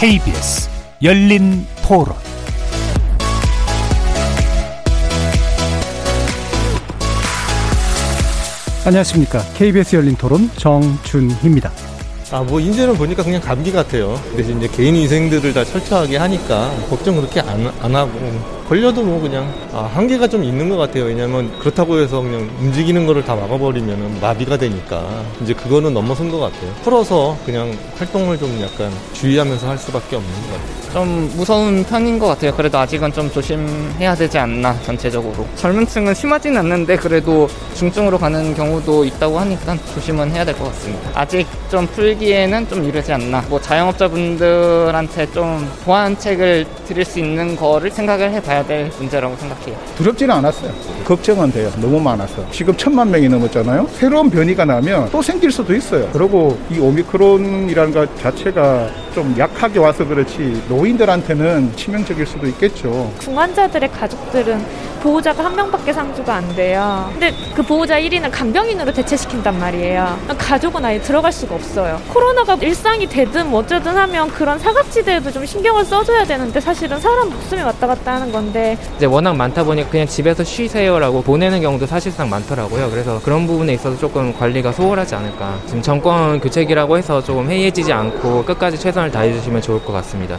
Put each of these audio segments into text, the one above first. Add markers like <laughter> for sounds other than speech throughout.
KBS 열린 토론 안녕하십니까. KBS 열린 토론 정준희입니다. 아, 뭐, 이제는 보니까 그냥 감기 같아요. 대신 이제 개인 위생들을 다 철저하게 하니까 걱정 그렇게 안, 안 하고. 걸려도 뭐 그냥, 아, 한계가 좀 있는 것 같아요. 왜냐면 그렇다고 해서 그냥 움직이는 거를 다 막아버리면 마비가 되니까. 이제 그거는 넘어선 것 같아요. 풀어서 그냥 활동을 좀 약간 주의하면서 할 수밖에 없는 것 같아요. 좀 무서운 편인 것 같아요. 그래도 아직은 좀 조심해야 되지 않나, 전체적으로. 젊은 층은 심하진 않는데, 그래도 중증으로 가는 경우도 있다고 하니까 조심은 해야 될 것 같습니다. 아직 좀 풀기에는 좀 이르지 않나. 뭐 자영업자분들한테 좀 보완책을 드릴 수 있는 거를 생각을 해봐야 될 문제라고 생각해요. 두렵지는 않았어요. 걱정은 돼요. 너무 많아서. 지금 천만 명이 넘었잖아요. 새로운 변이가 나면 또 생길 수도 있어요. 그리고 이 오미크론이라는 것 자체가 좀 약하게 와서 그렇지 노인들한테는 치명적일 수도 있겠죠. 중환자들의 가족들은 보호자가 한 명밖에 상주가 안 돼요. 근데 그 보호자 1인을 간병인으로 대체시킨단 말이에요. 가족은 아예 들어갈 수가 없어요. 코로나가 일상이 되든 뭐 어쩌든 하면 그런 사각지대에도 좀 신경을 써줘야 되는데 사실은 사람 목숨이 왔다 갔다 하는 건데 이제 워낙 많다 보니까 그냥 집에서 쉬세요라고 보내는 경우도 사실상 많더라고요. 그래서 그런 부분에 있어서 조금 관리가 소홀하지 않을까. 지금 정권 교체기라고 해서 조금 해이해지지 않고 끝까지 최선을 다해주시면 좋을 것 같습니다.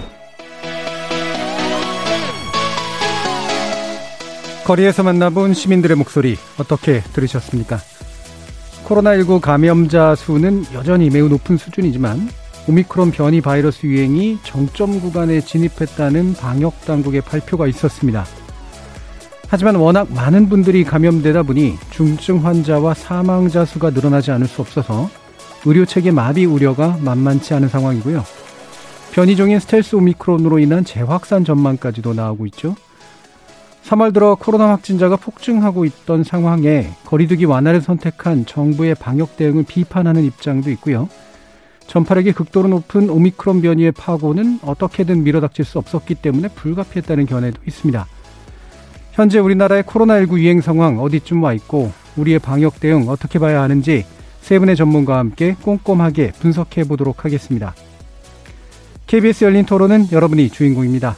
거리에서 만나본 시민들의 목소리 어떻게 들으셨습니까? 코로나19 감염자 수는 여전히 매우 높은 수준이지만 오미크론 변이 바이러스 유행이 정점 구간에 진입했다는 방역 당국의 발표가 있었습니다. 하지만 워낙 많은 분들이 감염되다 보니 중증 환자와 사망자 수가 늘어나지 않을 수 없어서 의료 체계 마비 우려가 만만치 않은 상황이고요. 변이종인 스텔스 오미크론으로 인한 재확산 전망까지도 나오고 있죠. 3월 들어 코로나 확진자가 폭증하고 있던 상황에 거리두기 완화를 선택한 정부의 방역 대응을 비판하는 입장도 있고요. 전파력이 극도로 높은 오미크론 변이의 파고는 어떻게든 밀어닥칠 수 없었기 때문에 불가피했다는 견해도 있습니다. 현재 우리나라의 코로나19 유행 상황 어디쯤 와 있고 우리의 방역 대응 어떻게 봐야 하는지 세 분의 전문가와 함께 꼼꼼하게 분석해 보도록 하겠습니다. KBS 열린 토론은 여러분이 주인공입니다.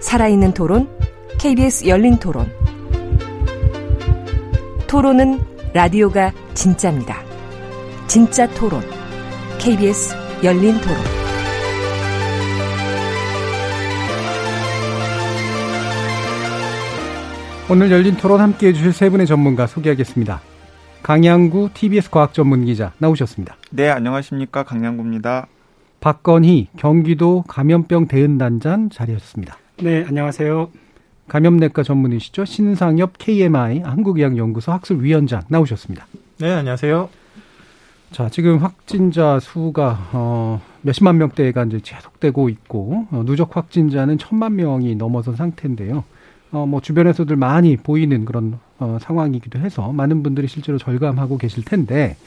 살아있는 토론, KBS 열린 토론. 토론은 라디오가 진짜입니다. 진짜 토론, KBS 열린 토론. 오늘 열린 토론 함께 해주실 세 분의 전문가 소개하겠습니다. 강양구 TBS 과학 전문 기자 나오셨습니다. 네, 안녕하십니까. 강양구입니다. 박건희 경기도 감염병 대응단장 자리하셨습니다. 네, 안녕하세요. 감염내과 전문의시죠. 신상엽 KMI 한국의학연구소 학술위원장 나오셨습니다. 네, 안녕하세요. 자, 지금 확진자 수가 어, 몇십만 명대가 이제 계속되고 있고 어, 누적 확진자는 천만 명이 넘어선 상태인데요. 어, 뭐 주변에서들 많이 보이는 그런 어, 상황이기도 해서 많은 분들이 실제로 절감하고 계실 텐데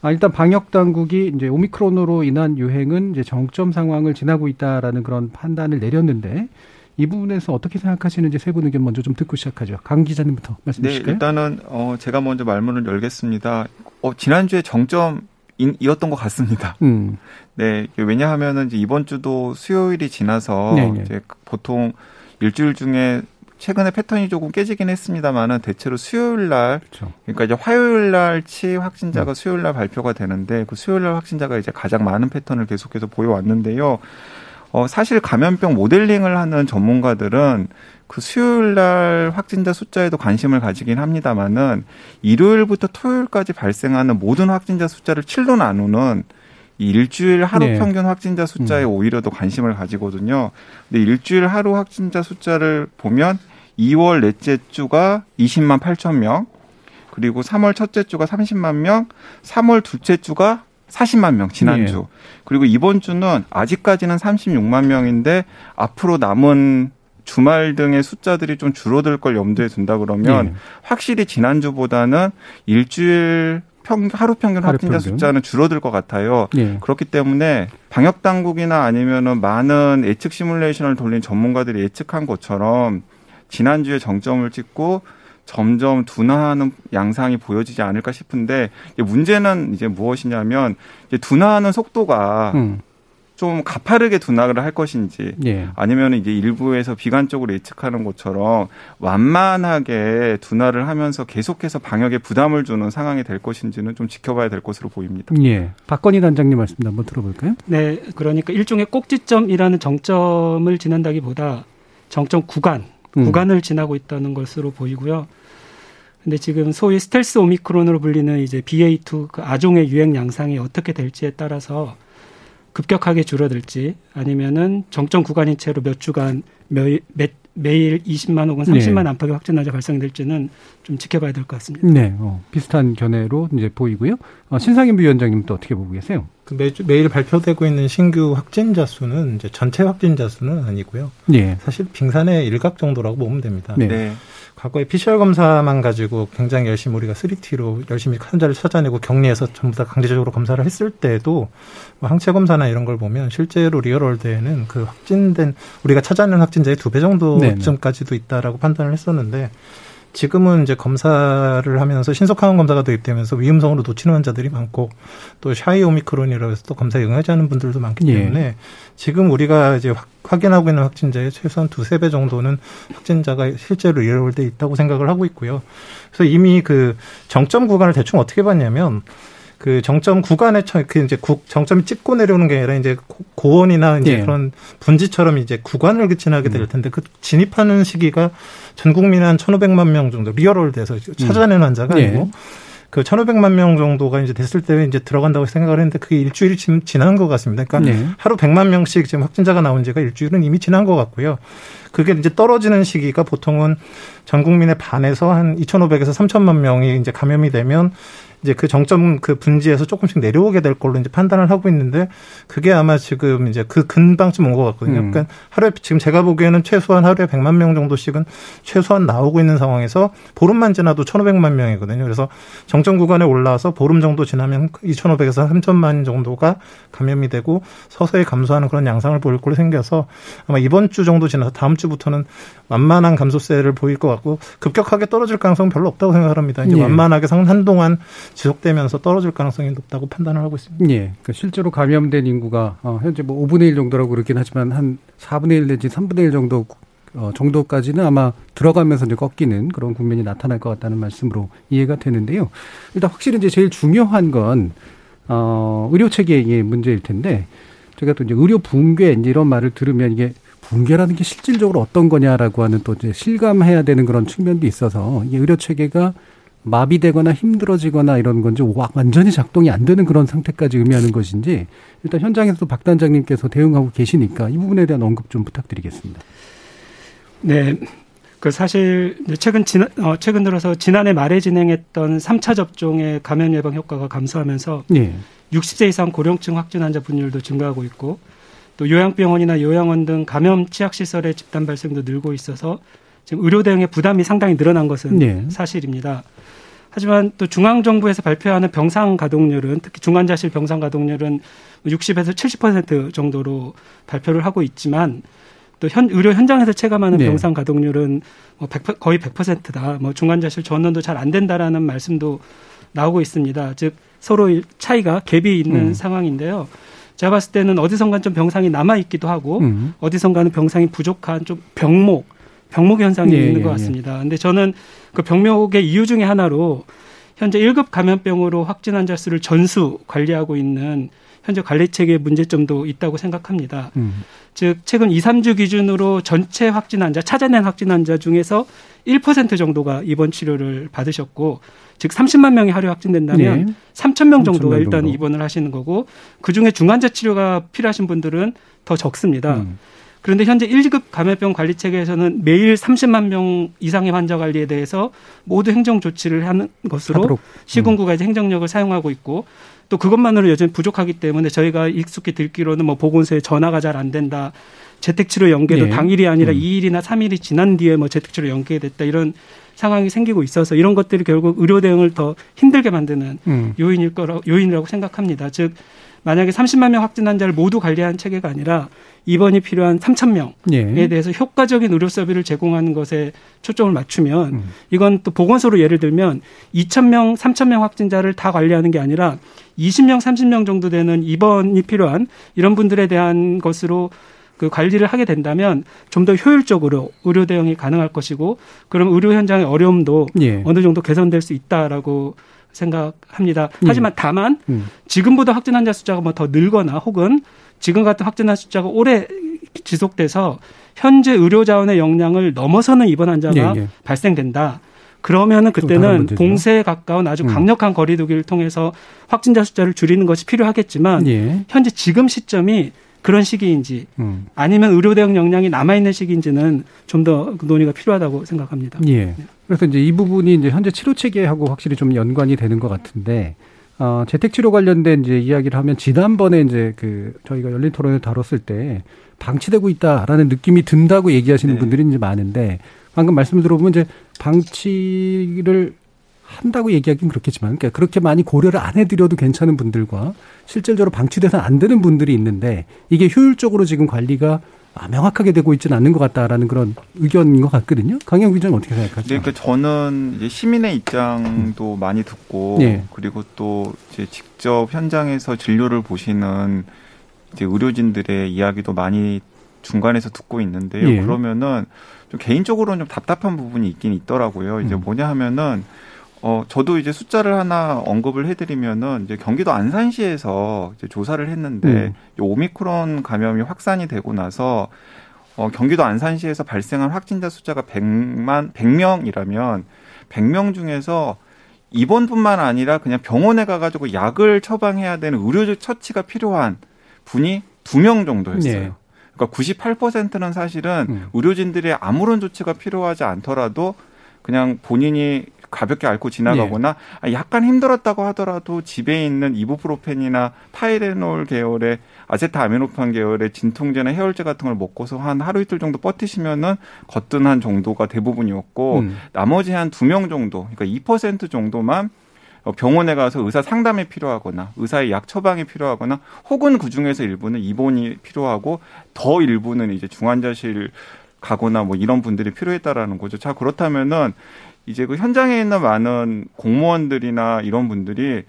아, 일단 방역 당국이 이제 오미크론으로 인한 유행은 이제 정점 상황을 지나고 있다라는 그런 판단을 내렸는데 이 부분에서 어떻게 생각하시는지 세 분 의견 먼저 좀 듣고 시작하죠. 강 기자님부터 말씀 네, 주실까요? 네, 일단은 어 제가 먼저 말문을 열겠습니다. 어 지난주에 정점 이었던 것 같습니다. 음. <laughs> 네, 왜냐하면은 이제 이번 주도 수요일이 지나서 네네. 네. 이제 보통 일주일 중에 최근에 패턴이 조금 깨지긴 했습니다만은 대체로 수요일 날 그렇죠. 그러니까 이제 화요일 날치 확진자가 음. 수요일 날 발표가 되는데 그 수요일 날 확진자가 이제 가장 많은 패턴을 계속해서 보여왔는데요. 어 사실 감염병 모델링을 하는 전문가들은 그 수요일 날 확진자 숫자에도 관심을 가지긴 합니다만은 일요일부터 토요일까지 발생하는 모든 확진자 숫자를 7로 나누는 이 일주일 하루 네. 평균 확진자 숫자에 음. 오히려 더 관심을 가지거든요. 근데 일주일 하루 확진자 숫자를 보면 2월 넷째 주가 20만 8천 명, 그리고 3월 첫째 주가 30만 명, 3월 둘째 주가 40만 명 지난주. 예. 그리고 이번 주는 아직까지는 36만 명인데 앞으로 남은 주말 등의 숫자들이 좀 줄어들 걸 염두에 둔다 그러면 예. 확실히 지난주보다는 일주일 평, 하루 평균 확진자. 숫자는 줄어들 것 같아요. 예. 그렇기 때문에 방역 당국이나 아니면은 많은 예측 시뮬레이션을 돌린 전문가들이 예측한 것처럼 지난주에 정점을 찍고 점점 둔화하는 양상이 보여지지 않을까 싶은데 문제는 이제 무엇이냐면 이제 둔화하는 속도가 음. 좀 가파르게 둔화를 할 것인지 예. 아니면 이제 일부에서 비관적으로 예측하는 것처럼 완만하게 둔화를 하면서 계속해서 방역에 부담을 주는 상황이 될 것인지는 좀 지켜봐야 될 것으로 보입니다. 예. 박건희 단장님 말씀도 한번 들어볼까요? 네, 그러니까 일종의 꼭지점이라는 정점을 지난다기보다 정점 구간, 음. 구간을 지나고 있다는 것으로 보이고요. 근데 지금 소위 스텔스 오미크론으로 불리는 이제 BA2 그 아종의 유행 양상이 어떻게 될지에 따라서 급격하게 줄어들지 아니면은 정점 구간인 채로 몇 주간 매, 매, 매일 20만 혹은 30만 네. 안팎의 확진 환자 발생될지는 좀 지켜봐야 될 것 같습니다. 네, 어, 비슷한 견해로 이제 보이고요. 어, 신상임 위원장님 또 어떻게 보고 계세요? 그 매주 매일 발표되고 있는 신규 확진자 수는 이제 전체 확진자 수는 아니고요. 네. 사실 빙산의 일각 정도라고 보면 됩니다. 네. 네. 과거에 PCR 검사만 가지고 굉장히 열심히 우리가 3T로 열심히 환자를 찾아내고 격리해서 전부 다 강제적으로 검사를 했을 때도 뭐 항체 검사나 이런 걸 보면 실제로 real world에는 그 확진된 우리가 찾아낸 확진자의 두 배 정도쯤까지도 있다라고 판단을 했었는데 지금은 이제 검사를 하면서 신속항원 검사가 도입되면서 위험성으로 놓치는 환자들이 많고 또 shy 오미크론이라고 해서 또 검사에 응하지 않는 분들도 많기 예. 때문에 예. 지금 우리가 이제 확인하고 있는 확진자의 최소한 두세 배 정도는 확진자가 실제로 real world에 있다고 생각을 하고 있고요. 그래서 이미 그 정점 구간을 대충 어떻게 봤냐면 그 정점 구간에 그 이제 정점이 찍고 내려오는 게 아니라 이제 고원이나 이제 예. 그런 분지처럼 이제 구간을 지나게 될 음. 텐데 그 진입하는 시기가 전 국민 한 1,500만 명 정도 real world에서 찾아내는 환자가 예. 아니고 그 1,500만 명 정도가 이제 됐을 때 이제 들어간다고 생각을 했는데 그게 일주일이 지금 지난 것 같습니다. 그러니까 네. 하루 100만 명씩 지금 확진자가 나온 지가 일주일은 이미 지난 것 같고요. 그게 이제 떨어지는 시기가 보통은 전 국민의 반에서 한 2,500에서 3천만 명이 이제 감염이 되면 이제 그 정점 그 분지에서 조금씩 내려오게 될 걸로 이제 판단을 하고 있는데 그게 아마 지금 이제 그 근방쯤 온 것 같거든요. 음. 그러니까 하루에 지금 제가 보기에는 최소한 하루에 100만 명 정도씩은 최소한 나오고 있는 상황에서 보름만 지나도 1,500만 명이거든요. 그래서 정점 구간에 올라와서 보름 정도 지나면 2,500에서 3천만 정도가 감염이 되고 서서히 감소하는 그런 양상을 보일 걸로 생겨서 아마 이번 주 정도 지나서 다음 주 부터는 완만한 감소세를 보일 것 같고 급격하게 떨어질 가능성은 별로 없다고 생각을 합니다. 이제 예. 완만하게 한동안 지속되면서 떨어질 가능성이 높다고 판단을 하고 있습니다. 예. 그러니까 실제로 감염된 인구가 어, 현재 뭐 5분의 1 정도라고 그렇긴 하지만 한 4분의 1 내지 3분의 1 정도 어, 정도까지는 아마 들어가면서 이제 꺾이는 그런 국면이 나타날 것 같다는 말씀으로 이해가 되는데요. 일단 확실히 이제 제일 중요한 건 어, 의료 체계의 문제일 텐데 제가 또 이제 의료 붕괴 이런 말을 들으면 이게 붕괴라는 게 실질적으로 어떤 거냐라고 하는 또 이제 실감해야 되는 그런 측면도 있어서 이게 의료 체계가 마비되거나 힘들어지거나 이런 건지 완전히 작동이 안 되는 그런 상태까지 의미하는 것인지 일단 현장에서도 박 단장님께서 대응하고 계시니까 이 부분에 대한 언급 좀 부탁드리겠습니다. 네. 그 사실 최근 지난 어 최근 들어서 지난해 말에 진행했던 3차 접종의 감염 예방 효과가 감소하면서 네. 60세 이상 고령층 확진 환자 분율도 증가하고 있고 또 요양병원이나 요양원 등 감염 취약 시설의 집단 발생도 늘고 있어서 지금 의료 대응의 부담이 상당히 늘어난 것은 네. 사실입니다. 하지만 또 중앙 정부에서 발표하는 병상 가동률은 특히 중환자실 병상 가동률은 60에서 70% 정도로 발표를 하고 있지만 또 현, 의료 현장에서 체감하는 네. 병상 가동률은 뭐 100, 거의 100%다. 뭐 중환자실 전원도 잘 안 된다라는 말씀도 나오고 있습니다. 즉 서로 차이가 갭이 있는 음. 상황인데요. 제가 봤을 때는 어디선가 좀 병상이 남아 있기도 하고 음. 어디선가는 병상이 부족한 좀 병목 병목 현상이 예, 있는 것 예, 예. 같습니다. 예. 근데 저는 그 병목의 이유 중에 하나로 현재 1급 감염병으로 확진 환자 수를 전수 관리하고 있는 현재 관리 체계의 문제점도 있다고 생각합니다. 음. 즉 최근 2, 3주 기준으로 전체 확진 환자 찾아낸 확진 환자 중에서 1% 정도가 입원 치료를 받으셨고 즉 30만 명이 하루에 확진된다면 네. 3천 명 정도가 3천 일단 정도. 입원을 하시는 거고 그중에 중환자 치료가 필요하신 분들은 더 적습니다. 음. 그런데 현재 1급 감염병 관리 체계에서는 매일 30만 명 이상의 환자 관리에 대해서 모두 행정 조치를 하는 것으로. 시군구가 이제 행정력을 사용하고 있고 또 그것만으로 여전히 부족하기 때문에 저희가 익숙히 듣기로는 뭐 보건소에 전화가 잘 안 된다. 재택 치료 연계도 네. 당일이 아니라 음. 2일이나 3일이 지난 뒤에 뭐 재택 치료 연계됐다 이런 상황이 생기고 있어서 이런 것들이 결국 의료 대응을 더 힘들게 만드는 음. 요인일 거라 요인이라고 생각합니다. 즉 만약에 30만 명 확진 환자를 모두 관리하는 체계가 아니라 입원이 필요한 3천 명에 예. 대해서 효과적인 의료 서비를 제공하는 것에 초점을 맞추면 음. 이건 또 보건소로 예를 들면 2천 명, 3천 명 확진자를 다 관리하는 게 아니라 20명, 30명 정도 되는 입원이 필요한 이런 분들에 대한 것으로 그 관리를 하게 된다면 좀 더 효율적으로 의료 대응이 가능할 것이고 그럼 의료 현장의 어려움도 예. 어느 정도 개선될 수 있다라고 생각합니다. 예. 하지만 다만 음. 지금보다 확진 환자 숫자가 뭐 더 늘거나 혹은 지금 같은 확진 환자 숫자가 오래 지속돼서 현재 의료 자원의 역량을 넘어서는 입원 환자가 예, 예. 발생된다. 그러면은 그때는 봉쇄에 가까운 아주 음. 강력한 음. 거리두기를 통해서 확진자 숫자를 줄이는 것이 필요하겠지만 예. 현재 지금 시점이 그런 시기인지 음. 아니면 의료 대응 역량이 남아 있는 시기인지는 좀 더 논의가 필요하다고 생각합니다. 예. 그래서 이제 이 부분이 이제 현재 치료 체계하고 확실히 좀 연관이 되는 것 같은데 어, 재택 치료 관련된 이제 이야기를 하면 지난번에 이제 그 저희가 열린 토론을 다뤘을 때 방치되고 있다라는 느낌이 든다고 얘기하시는 네. 분들이 이제 많은데 방금 말씀 들어보면 이제 방치를 한다고 얘기하기는 그렇겠지만 그러니까 그렇게 많이 고려를 안 해드려도 괜찮은 분들과 실질적으로 방치돼서 안 되는 분들이 있는데 이게 효율적으로 지금 관리가 명확하게 되고 있지는 않는 것 같다라는 그런 의견인 것 같거든요. 강영 기자는 어떻게 생각하세요? 네, 그러니까 저는 이제 시민의 입장도 음. 많이 듣고 네. 그리고 또 이제 직접 현장에서 진료를 보시는 이제 의료진들의 이야기도 많이 중간에서 듣고 있는데요. 예. 그러면은 좀 개인적으로는 좀 답답한 부분이 있긴 있더라고요. 이제 음. 뭐냐 하면은 어, 저도 이제 숫자를 하나 언급을 해드리면은 이제 경기도 안산시에서 이제 조사를 했는데 음. 오미크론 감염이 확산이 되고 나서 어, 경기도 안산시에서 발생한 확진자 숫자가 100만, 100명이라면 100명 중에서 입원뿐만 아니라 그냥 병원에 가가지고 약을 처방해야 되는 의료적 처치가 필요한 분이 두 명 정도였어요. 네. 그러니까 98%는 사실은 음. 의료진들의 아무런 조치가 필요하지 않더라도 그냥 본인이 가볍게 앓고 지나가거나 네. 약간 힘들었다고 하더라도 집에 있는 이부프로펜이나 타이레놀 계열의 아세타 아미노판 계열의 진통제나 해열제 같은 걸 먹고서 한 하루 이틀 정도 버티시면은 거뜬한 정도가 대부분이었고 음. 나머지 한 두 명 정도 그러니까 2% 정도만 병원에 가서 의사 상담이 필요하거나 의사의 약 처방이 필요하거나 혹은 그 중에서 일부는 입원이 필요하고 더 일부는 이제 중환자실 가거나 뭐 이런 분들이 필요했다라는 거죠. 자 그렇다면은 이제 그 현장에 있는 많은 공무원들이나 이런 분들이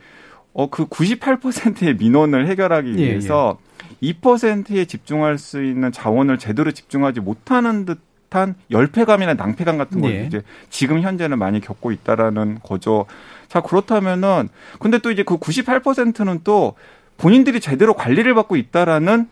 어 그 98%의 민원을 해결하기 예, 위해서 예, 예. 2%에 집중할 수 있는 자원을 제대로 집중하지 못하는 듯한 열패감이나 낭패감 같은 걸 예. 이제 지금 현재는 많이 겪고 있다라는 거죠. 자, 그렇다면은 근데 또 이제 그 98%는 또 본인들이 제대로 관리를 받고 있다라는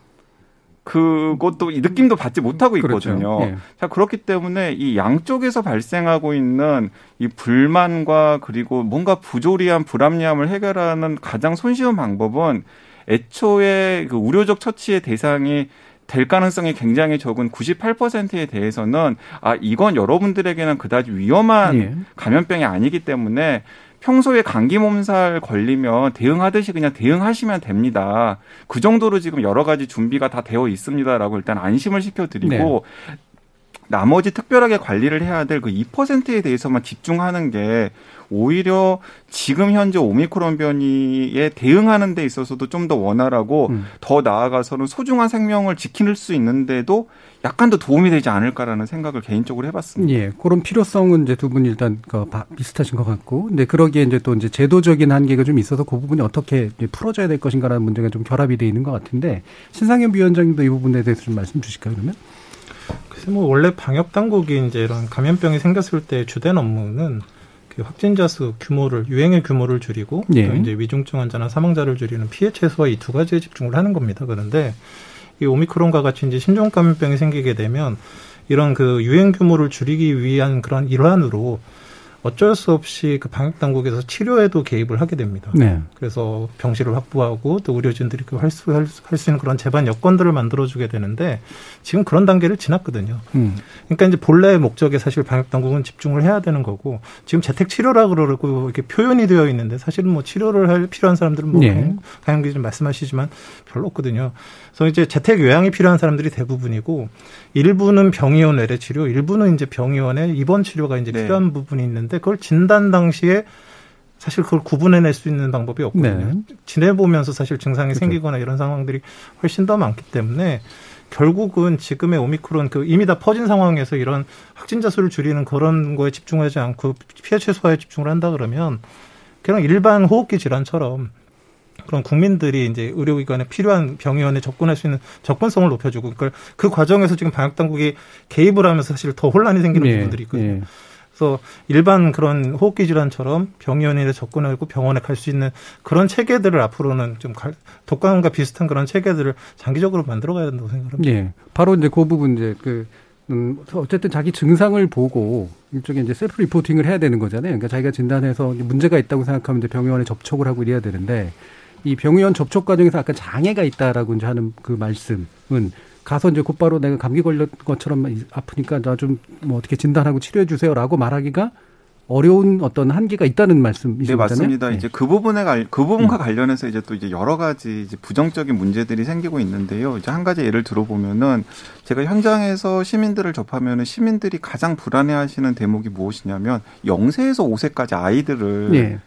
그것도 이 느낌도 받지 못하고 그렇죠. 있거든요. 그렇죠. 예. 자 그렇기 때문에 이 양쪽에서 발생하고 있는 이 불만과 그리고 뭔가 부조리한 불합리함을 해결하는 가장 손쉬운 방법은 애초에 그 우려적 처치의 대상이 될 가능성이 굉장히 적은 98%에 대해서는 아 이건 여러분들에게는 그다지 위험한 예. 감염병이 아니기 때문에 평소에 감기 몸살 걸리면 대응하듯이 그냥 대응하시면 됩니다. 그 정도로 지금 여러 가지 준비가 다 되어 있습니다라고 일단 안심을 시켜드리고 네. 나머지 특별하게 관리를 해야 될 그 2%에 대해서만 집중하는 게 오히려 지금 현재 오미크론 변이에 대응하는 데 있어서도 좀 더 원활하고 음. 더 나아가서는 소중한 생명을 지킬 수 있는데도 약간 더 도움이 되지 않을까라는 생각을 개인적으로 해봤습니다. 예, 그런 필요성은 이제 두 분이 일단 그 비슷하신 것 같고, 근데 그러기에 이제 또 이제 제도적인 한계가 좀 있어서 그 부분이 어떻게 풀어져야 될 것인가라는 문제가 좀 결합이 돼 있는 것 같은데 신상현 위원장님도 이 부분에 대해서 좀 말씀 주실까요, 그러면? 글쎄 뭐 원래 방역 당국이 이제 이런 감염병이 생겼을 때 주된 업무는 그 확진자 수 규모를 유행의 규모를 줄이고 예. 또 이제 위중증 환자나 사망자를 줄이는 피해 최소화 이 두 가지에 집중을 하는 겁니다. 그런데 이 오미크론과 같이 이제 신종 감염병이 생기게 되면 이런 그 유행 규모를 줄이기 위한 그런 일환으로 어쩔 수 없이 그 방역 당국에서 치료에도 개입을 하게 됩니다. 네. 그래서 병실을 확보하고 또 의료진들이 그할수 할 수 있는 그런 제반 여건들을 만들어 주게 되는데 지금 그런 단계를 지났거든요. 음. 그러니까 이제 본래의 목적에 사실 방역 당국은 집중을 해야 되는 거고 지금 재택 치료라 그러고 이렇게 표현이 되어 있는데 사실은 뭐 치료를 할 필요한 사람들은 뭐 네. 강영 기자 말씀하시지만 별로 없거든요. 그래서 이제 재택 요양이 필요한 사람들이 대부분이고 일부는 병의원 외래 치료, 일부는 이제 병의원의 입원 치료가 이제 네. 필요한 부분이 있는데 그걸 진단 당시에 사실 그걸 구분해낼 수 있는 방법이 없거든요. 네. 지내보면서 사실 증상이 그렇죠. 생기거나 이런 상황들이 훨씬 더 많기 때문에 결국은 지금의 오미크론 그 이미 다 퍼진 상황에서 이런 확진자 수를 줄이는 그런 거에 집중하지 않고 피해 최소화에 집중을 한다 그러면 그냥 일반 호흡기 질환처럼 그런 국민들이 이제 의료기관에 필요한 병의원에 접근할 수 있는 접근성을 높여주고 그걸 그 과정에서 지금 방역 당국이 개입을 하면서 사실 더 혼란이 생기는 예, 부분들이 있거든요. 예. 그래서 일반 그런 호흡기 질환처럼 병원에 접근하고 병원에 갈 수 있는 그런 체계들을 앞으로는 좀 독감과 비슷한 그런 체계들을 장기적으로 만들어 가야 된다고 생각합니다. 예. 바로 이제 그 부분 이제 그 음, 어쨌든 자기 증상을 보고 일종의 이제 셀프 리포팅을 해야 되는 거잖아요. 그러니까 자기가 진단해서 문제가 있다고 생각하면 이제 병원에 접촉을 하고 이래야 되는데 이 병의원 접촉 과정에서 아까 장애가 있다라고 이제 하는 그 말씀은 가서 이제 곧바로 내가 감기 걸렸 것처럼 아프니까 나 좀 뭐 어떻게 진단하고 치료해 주세요라고 말하기가 어려운 어떤 한계가 있다는 말씀이시죠? 네, 맞습니다. 네. 이제 그 부분에 관, 그 부분과 음. 관련해서 이제 또 이제 여러 가지 이제 부정적인 문제들이 생기고 있는데요. 이제 한 가지 예를 들어보면은 제가 현장에서 시민들을 접하면은 시민들이 가장 불안해 하시는 대목이 무엇이냐면 영세에서 5세까지 아이들을 네.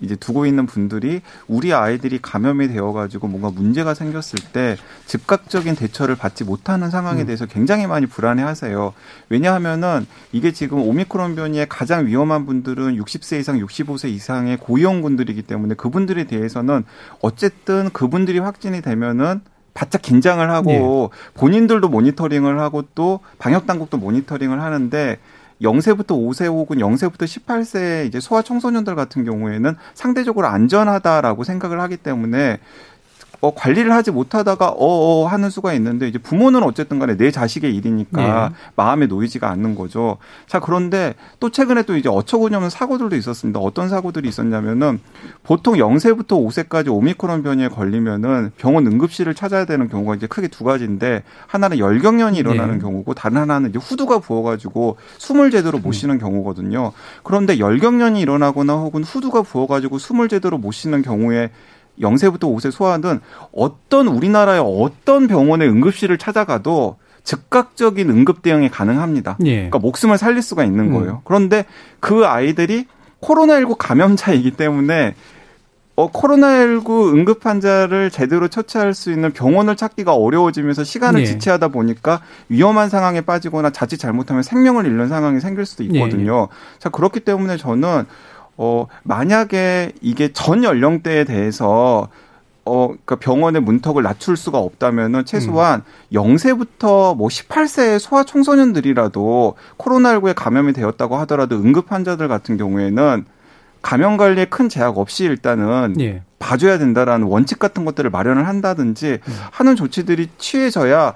이제 두고 있는 분들이 우리 아이들이 감염이 되어가지고 뭔가 문제가 생겼을 때 즉각적인 대처를 받지 못하는 상황에 음. 대해서 굉장히 많이 불안해하세요. 왜냐하면은 이게 지금 오미크론 변이의 가장 위험한 분들은 60세 이상, 65세 이상의 고위험군들이기 때문에 그분들에 대해서는 어쨌든 그분들이 확진이 되면은 바짝 긴장을 하고 네. 본인들도 모니터링을 하고 또 방역 당국도 모니터링을 하는데 0세부터 5세 혹은 0세부터 18세 이제 소아 청소년들 같은 경우에는 상대적으로 안전하다라고 생각을 하기 때문에 어, 관리를 하지 못하다가 어어 어 하는 수가 있는데 이제 부모는 어쨌든 간에 내 자식의 일이니까 네. 마음에 놓이지가 않는 거죠. 자, 그런데 또 최근에 또 이제 어처구니 없는 사고들도 있었습니다. 어떤 사고들이 있었냐면은 보통 0세부터 5세까지 오미크론 변이에 걸리면은 병원 응급실을 찾아야 되는 경우가 이제 크게 두 가지인데 하나는 열경련이 일어나는 네. 경우고 다른 하나는 이제 후두가 부어가지고 숨을 제대로 못 음. 쉬는 경우거든요. 그런데 열경련이 일어나거나 혹은 후두가 부어가지고 숨을 제대로 못 쉬는 경우에 0세부터 5세 소아는 어떤 우리나라의 어떤 병원의 응급실을 찾아가도 즉각적인 응급 대응이 가능합니다. 예. 그러니까 목숨을 살릴 수가 있는 음. 거예요. 음. 그런데 그 아이들이 코로나19 감염자이기 때문에 어, 코로나19 응급 환자를 제대로 처치할 수 있는 병원을 찾기가 어려워지면서 시간을 예. 지체하다 보니까 위험한 상황에 빠지거나 자칫 잘못하면 생명을 잃는 상황이 생길 수도 있거든요. 예. 예. 자, 그렇기 때문에 저는 어, 만약에 이게 전 연령대에 대해서 어, 그니까 병원의 문턱을 낮출 수가 없다면은 최소한 음. 0세부터 뭐 18세 소아 청소년들이라도 코로나19에 감염이 되었다고 하더라도 응급 환자들 같은 경우에는 감염 관리에 큰 제약 없이 일단은 예. 봐줘야 된다라는 원칙 같은 것들을 마련을 한다든지 음. 하는 조치들이 취해져야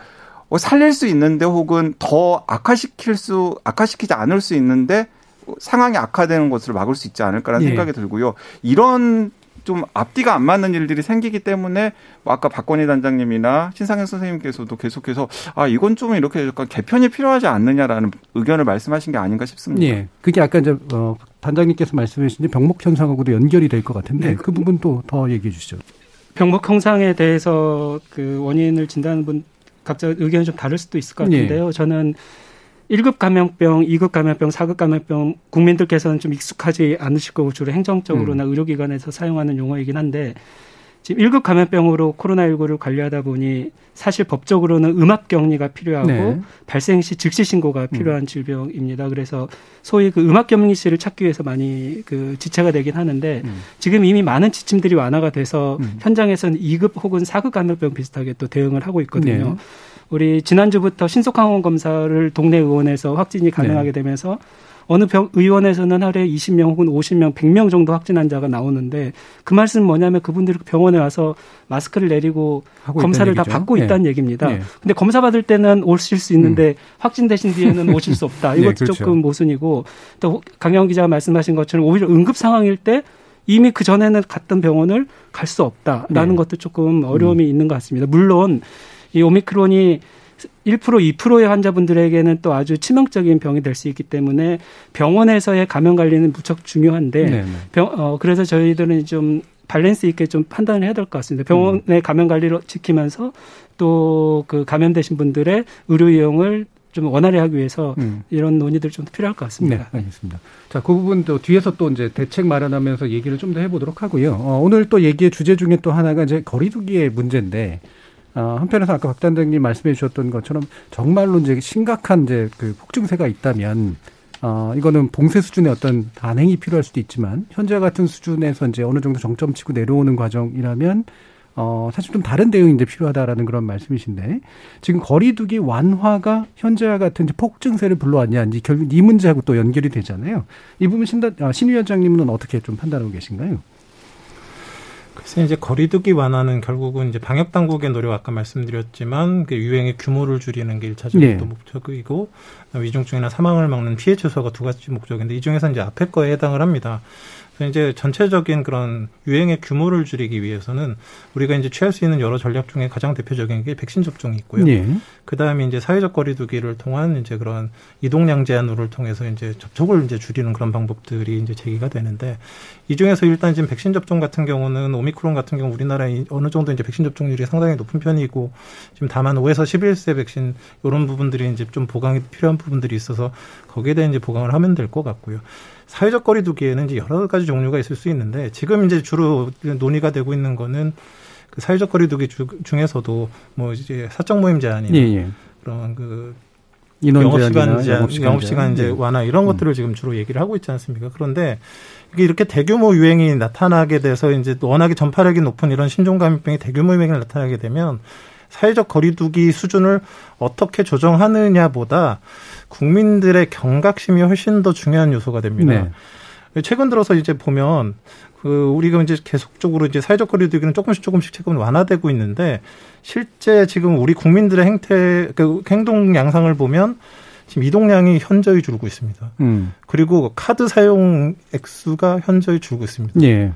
뭐 살릴 수 있는데 혹은 더 악화시킬 수 악화시키지 않을 수 있는데 상황이 악화되는 것을 막을 수 있지 않을까라는 예. 생각이 들고요. 이런 좀 앞뒤가 안 맞는 일들이 생기기 때문에 뭐 아까 박건희 단장님이나 신상현 선생님께서도 계속해서 아 이건 좀 이렇게 약간 개편이 필요하지 않느냐라는 의견을 말씀하신 게 아닌가 싶습니다. 예. 그게 아까 이제 어, 단장님께서 말씀하신 병목 현상하고도 연결이 될 것 같은데 네. 그 부분 또 더 얘기해 주시죠. 병목 현상에 대해서 그 원인을 진단하는 분 각자 의견이 좀 다를 수도 있을 것 같은데요. 예. 저는 1급 감염병, 2급 감염병, 4급 감염병 국민들께서는 좀 익숙하지 않으실 거고 주로 행정적으로나 음. 의료기관에서 사용하는 용어이긴 한데 지금 1급 감염병으로 코로나19를 관리하다 보니 사실 법적으로는 음압 격리가 필요하고 네. 발생 시 즉시 신고가 음. 필요한 음. 질병입니다. 그래서 소위 그 음압 격리실을 찾기 위해서 많이 그 지체가 되긴 하는데 음. 지금 이미 많은 지침들이 완화가 돼서 음. 현장에서는 2급 혹은 4급 감염병 비슷하게 또 대응을 하고 있거든요. 네. 우리 지난주부터 신속항원 검사를 동네 의원에서 확진이 가능하게 네. 되면서 어느 병, 의원에서는 하루에 20명 혹은 50명, 100명 정도 확진 환자가 나오는데 그 말씀은 뭐냐면 그분들이 병원에 와서 마스크를 내리고 검사를 다 받고 네. 있다는 얘기입니다. 네. 근데 검사 받을 때는 오실 수 있는데 음. 확진되신 뒤에는 <laughs> 오실 수 없다. 네, 이것도 네, 그렇죠. 조금 모순이고 또 강영 기자가 말씀하신 것처럼 오히려 응급 상황일 때 이미 그 전에는 갔던 병원을 갈 수 없다라는 네. 것도 조금 어려움이 음. 있는 것 같습니다. 물론 이 오미크론이 1% 2%의 환자분들에게는 또 아주 치명적인 병이 될 수 있기 때문에 병원에서의 감염 관리는 무척 중요한데 네, 네. 병, 어, 그래서 저희들은 좀 밸런스 있게 좀 판단을 해야 될 것 같습니다. 병원의 음. 감염 관리를 지키면서 또 그 감염되신 분들의 의료 이용을 좀 원활히 하기 위해서 음. 이런 논의들 좀 필요할 것 같습니다. 네, 알겠습니다. 자, 그 부분 또 뒤에서 또 이제 대책 마련하면서 얘기를 좀 더 해보도록 하고요. 어, 오늘 또 얘기의 주제 중에 또 하나가 이제 거리두기의 문제인데 어, 한편에서 아까 박 단장님 말씀해 주셨던 것처럼 정말로 이제 심각한 이제 그 폭증세가 있다면 어, 이거는 봉쇄 수준의 어떤 단행이 필요할 수도 있지만 현재 같은 수준에서 이제 어느 정도 정점 치고 내려오는 과정이라면 어, 사실 좀 다른 대응이 이제 필요하다라는 그런 말씀이신데 지금 거리두기 완화가 현재와 같은 이제 폭증세를 불러왔냐 이제 결국 이 문제하고 또 연결이 되잖아요. 이 부분 신다, 아, 신 위원장님은 어떻게 좀 판단하고 계신가요? 그래서 이제 거리두기 완화는 결국은 이제 방역 당국의 노력 아까 말씀드렸지만 그 유행의 규모를 줄이는 게 일차적인 네. 목적이고 위중증이나 사망을 막는 피해 최소가 두 가지 목적인데 이 중에서 이제 앞에 거에 해당을 합니다. 이제 전체적인 그런 유행의 규모를 줄이기 위해서는 우리가 이제 취할 수 있는 여러 전략 중에 가장 대표적인 게 백신 접종이 있고요. 네. 그 다음에 이제 사회적 거리두기를 통한 이제 그런 이동량 제한을 통해서 이제 접촉을 이제 줄이는 그런 방법들이 이제 제기가 되는데 이 중에서 일단 지금 백신 접종 같은 경우는 오미크론 같은 경우 우리나라에 어느 정도 이제 백신 접종률이 상당히 높은 편이고 지금 다만 5에서 11세 백신 이런 부분들이 이제 좀 보강이 필요한 부분들이 있어서 거기에 대한 이제 보강을 하면 될 것 같고요. 사회적 거리두기에는 이제 여러 가지 종류가 있을 수 있는데 지금 이제 주로 논의가 되고 있는 거는 그 사회적 거리두기 주, 중에서도 뭐 이제 사적 모임 제한이나 예, 예. 그런 그 영업 시간 제한, 영업 시간 이제 예. 완화 이런 음. 것들을 지금 주로 얘기를 하고 있지 않습니까? 그런데 이게 이렇게 대규모 유행이 나타나게 돼서 이제 워낙에 전파력이 높은 이런 신종감염병이 대규모 유행이 나타나게 되면 사회적 거리두기 수준을 어떻게 조정하느냐보다 국민들의 경각심이 훨씬 더 중요한 요소가 됩니다. 네. 최근 들어서 이제 보면 그 우리가 이제 계속적으로 이제 사회적 거리두기는 조금씩 조금씩 지금 완화되고 있는데 실제 지금 우리 국민들의 행태 그 행동 양상을 보면 지금 이동량이 현저히 줄고 있습니다. 음. 그리고 카드 사용 액수가 현저히 줄고 있습니다. 예.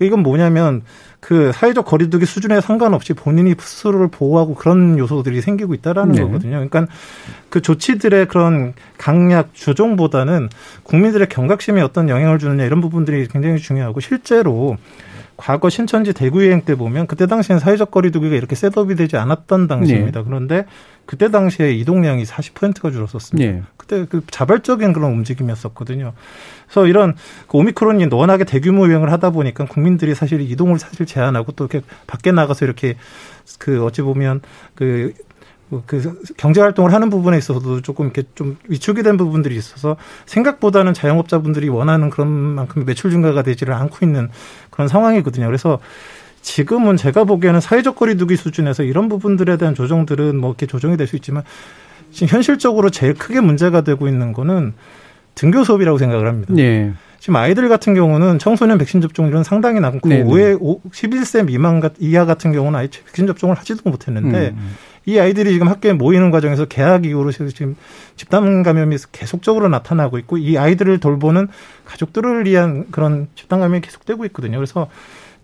이건 뭐냐면 그 사회적 거리두기 수준에 상관없이 본인이 스스로를 보호하고 그런 요소들이 생기고 있다라는 네. 거거든요. 그러니까 그 조치들의 그런 강약 조정보다는 국민들의 경각심에 어떤 영향을 주느냐 이런 부분들이 굉장히 중요하고 실제로 과거 신천지 대구 여행 때 보면 그때 당시에는 사회적 거리두기가 이렇게 셋업이 되지 않았던 당시입니다. 네. 그런데 그때 당시에 이동량이 40%가 줄었었습니다. 네. 그때 그 자발적인 그런 움직임이었었거든요. 그래서 이런 그 오미크론이 워낙에 대규모 유행을 하다 보니까 국민들이 사실 이동을 사실 제한하고 또 이렇게 밖에 나가서 이렇게 그 어찌 보면 그, 그 경제 활동을 하는 부분에 있어서도 조금 이렇게 좀 위축이 된 부분들이 있어서 생각보다는 자영업자분들이 원하는 그런 만큼 매출 증가가 되지를 않고 있는 그런 상황이거든요. 그래서 지금은 제가 보기에는 사회적 거리두기 수준에서 이런 부분들에 대한 조정들은 뭐 이렇게 조정이 될 수 있지만 지금 현실적으로 제일 크게 문제가 되고 있는 거는 등교 수업이라고 생각을 합니다. 네. 지금 아이들 같은 경우는 청소년 백신 접종률은 상당히 낮고 네. 5에 11세 미만 이하 같은 경우는 아예 백신 접종을 하지도 못했는데 음, 음. 이 아이들이 지금 학교에 모이는 과정에서 개학 이후로 지금 집단 감염이 계속적으로 나타나고 있고 이 아이들을 돌보는 가족들을 위한 그런 집단 감염이 계속되고 있거든요. 그래서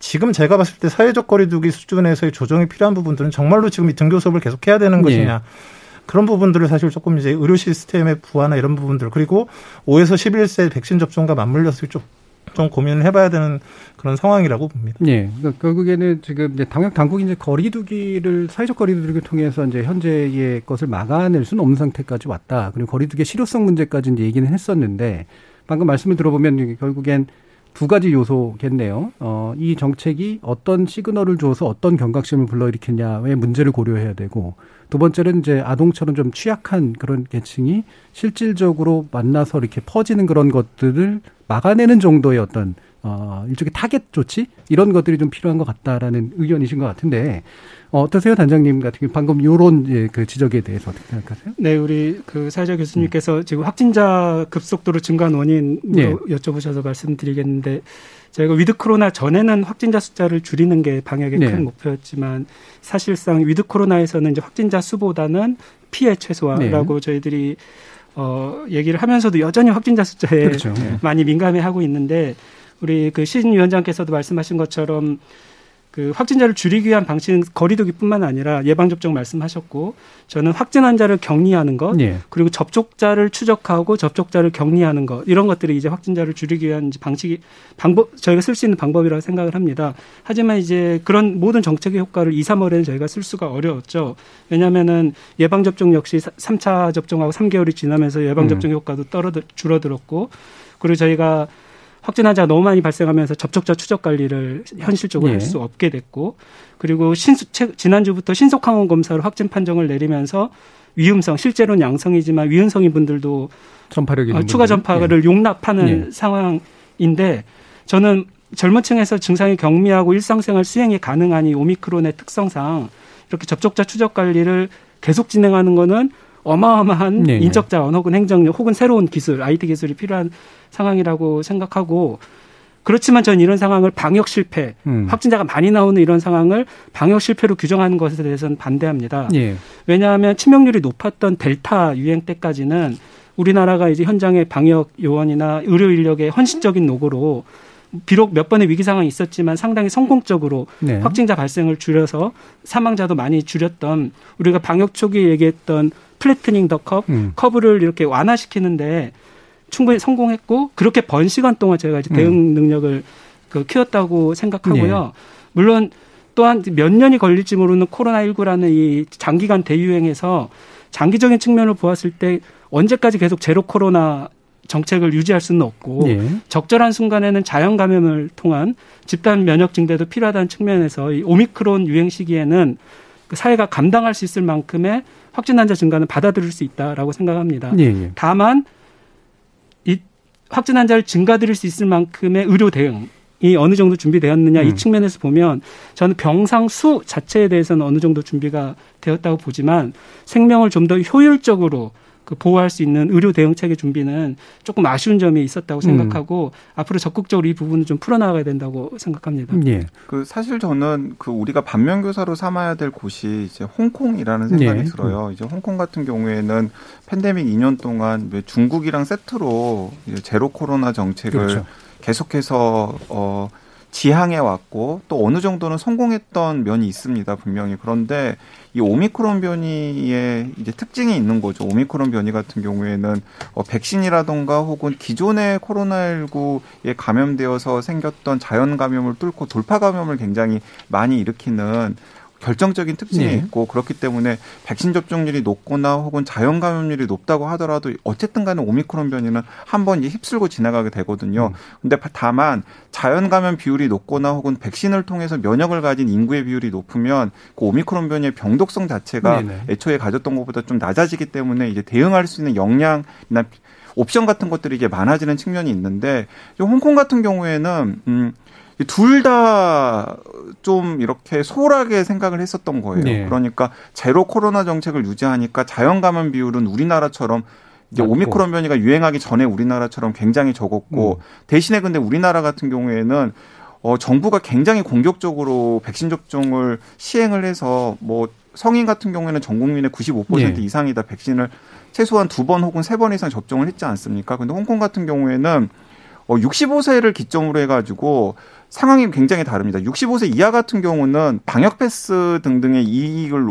지금 제가 봤을 때 사회적 거리두기 수준에서의 조정이 필요한 부분들은 정말로 지금 이 등교 수업을 계속 해야 되는 네. 것이냐. 그런 부분들을 사실 조금 이제 의료 시스템의 부하나 이런 부분들 그리고 5에서 11세 백신 접종과 맞물렸을 좀, 좀 고민을 해봐야 되는 그런 상황이라고 봅니다. 예. 그러니까 결국에는 지금 이제 당역 당국이 이제 거리두기를 사회적 거리두기를 통해서 이제 현재의 것을 막아낼 수는 없는 상태까지 왔다. 그리고 거리두기의 실효성 문제까지 이제 얘기는 했었는데 방금 말씀을 들어보면 결국엔 두 가지 요소겠네요. 어, 이 정책이 어떤 시그널을 줘서 어떤 경각심을 불러일으켰냐의 문제를 고려해야 되고 두 번째는 이제 아동처럼 좀 취약한 그런 계층이 실질적으로 만나서 이렇게 퍼지는 그런 것들을 막아내는 정도의 어떤 어, 일종의 타겟 조치 이런 것들이 좀 필요한 것 같다라는 의견이신 것 같은데 어, 어떠세요, 단장님 같은 경우 방금 요런 예, 그 지적에 대해서 어떻게 생각하세요? 네, 우리 그 사회자 교수님께서 음. 지금 확진자 급속도로 증가한 원인으로 네. 여쭤보셔서 말씀드리겠는데 저희가 with 코로나 전에는 확진자 숫자를 줄이는 게 방역의 네. 큰 목표였지만 사실상 with 코로나에서는 이제 확진자 수보다는 피해 최소화라고 네. 저희들이 어 얘기를 하면서도 여전히 확진자 숫자에 그렇죠. 네. 많이 민감해 하고 있는데 우리 그 신 위원장께서도 말씀하신 것처럼 그 확진자를 줄이기 위한 방식은 거리두기뿐만 아니라 예방 접종 말씀하셨고 저는 확진 환자를 격리하는 것 예. 그리고 접촉자를 추적하고 접촉자를 격리하는 것 이런 것들이 이제 확진자를 줄이기 위한 방식이 방법 저희가 쓸 수 있는 방법이라고 생각을 합니다. 하지만 이제 그런 모든 정책의 효과를 2, 3월에는 저희가 쓸 수가 어려웠죠. 왜냐하면은 예방 접종 역시 3차 접종하고 3개월이 지나면서 예방 접종 음. 효과도 떨어들 줄어들었고 그리고 저희가 확진 환자가 너무 많이 발생하면서 접촉자 추적 관리를 현실적으로 예. 할수 없게 됐고 그리고 신수, 지난주부터 신속 항원 검사로 확진 판정을 내리면서 위험성 실제로는 양성이지만 위험성인 분들도 전파력이 어, 추가 전파를 예. 용납하는 예. 상황인데 저는 젊은 층에서 증상이 경미하고 일상생활 수행이 가능한 이 오미크론의 특성상 이렇게 접촉자 추적 관리를 계속 진행하는 거는 어마어마한 네 인적 자원 혹은 행정력 혹은 새로운 기술, IT 기술이 필요한 상황이라고 생각하고 그렇지만 저는 이런 상황을 방역 실패, 음. 확진자가 많이 나오는 이런 상황을 방역 실패로 규정하는 것에 대해서는 반대합니다. 예. 왜냐하면 치명률이 높았던 델타 유행 때까지는 우리나라가 이제 현장의 방역 요원이나 의료 인력의 헌신적인 노고로 비록 몇 번의 위기 상황이 있었지만 상당히 성공적으로 네. 확진자 발생을 줄여서 사망자도 많이 줄였던 우리가 방역 초기에 얘기했던 flattening the curve, 음. 커브를 이렇게 완화시키는데 충분히 성공했고 그렇게 번 시간 동안 제가 이제 대응 음. 능력을 그 키웠다고 생각하고요. 네. 물론 또한 몇 년이 걸릴지 모르는 코로나19라는 이 장기간 대유행에서 장기적인 측면을 보았을 때 언제까지 계속 제로 코로나 정책을 유지할 수는 없고 예. 적절한 순간에는 자연 감염을 통한 집단 면역 증대도 필요하다는 측면에서 이 오미크론 유행 시기에는 그 사회가 감당할 수 있을 만큼의 확진 환자 증가는 받아들일 수 있다라고 생각합니다. 예, 예. 다만 이 확진 환자를 증가드릴 수 있을 만큼의 의료 대응 이 어느 정도 준비되었느냐 음. 이 측면에서 보면 저는 병상 수 자체에 대해서는 어느 정도 준비가 되었다고 보지만 생명을 좀 더 효율적으로 그 보호할 수 있는 의료 대응 체계 준비는 조금 아쉬운 점이 있었다고 음. 생각하고 음. 앞으로 적극적으로 이 부분을 좀 풀어나가야 된다고 생각합니다. 예. 그 사실 저는 그 우리가 반면 교사로 삼아야 될 곳이 이제 홍콩이라는 생각이 예. 들어요. 이제 홍콩 같은 경우에는 팬데믹 2년 동안 중국이랑 세트로 제로 코로나 정책을 그렇죠. 계속해서 어 지향해 왔고 또 어느 정도는 성공했던 면이 있습니다 분명히. 그런데 이 오미크론 변이의 이제 특징이 있는 거죠. 오미크론 변이 같은 경우에는 어 백신이라던가 혹은 기존의 코로나19에 감염되어서 생겼던 자연 감염을 뚫고 돌파 감염을 굉장히 많이 일으키는 결정적인 특징이 네. 있고 그렇기 때문에 백신 접종률이 높거나 혹은 자연 감염률이 높다고 하더라도 어쨌든 간에 오미크론 변이는 한번 휩쓸고 지나가게 되거든요. 음. 근데 다만 자연 감염 비율이 높거나 혹은 백신을 통해서 면역을 가진 인구의 비율이 높으면 그 오미크론 변이의 병독성 자체가 네네. 애초에 가졌던 것보다 좀 낮아지기 때문에 이제 대응할 수 있는 역량이나 옵션 같은 것들이 이제 많아지는 측면이 있는데 홍콩 같은 경우에는 음 둘 다 좀 이렇게 소홀하게 생각을 했었던 거예요. 네. 그러니까 제로 코로나 정책을 유지하니까 자연 감염 비율은 우리나라처럼 이제 맞고. 오미크론 변이가 유행하기 전에 우리나라처럼 굉장히 적었고 음. 대신에 근데 우리나라 같은 경우에는 어 정부가 굉장히 공격적으로 백신 접종을 시행을 해서 뭐 성인 같은 경우에는 전 국민의 95% 네. 이상이 다 백신을 최소한 두 번 혹은 세 번 이상 접종을 했지 않습니까? 근데 홍콩 같은 경우에는 어 65세를 기점으로 해가지고 상황이 굉장히 다릅니다. 65세 이하 같은 경우는 방역 패스 등등의 이익을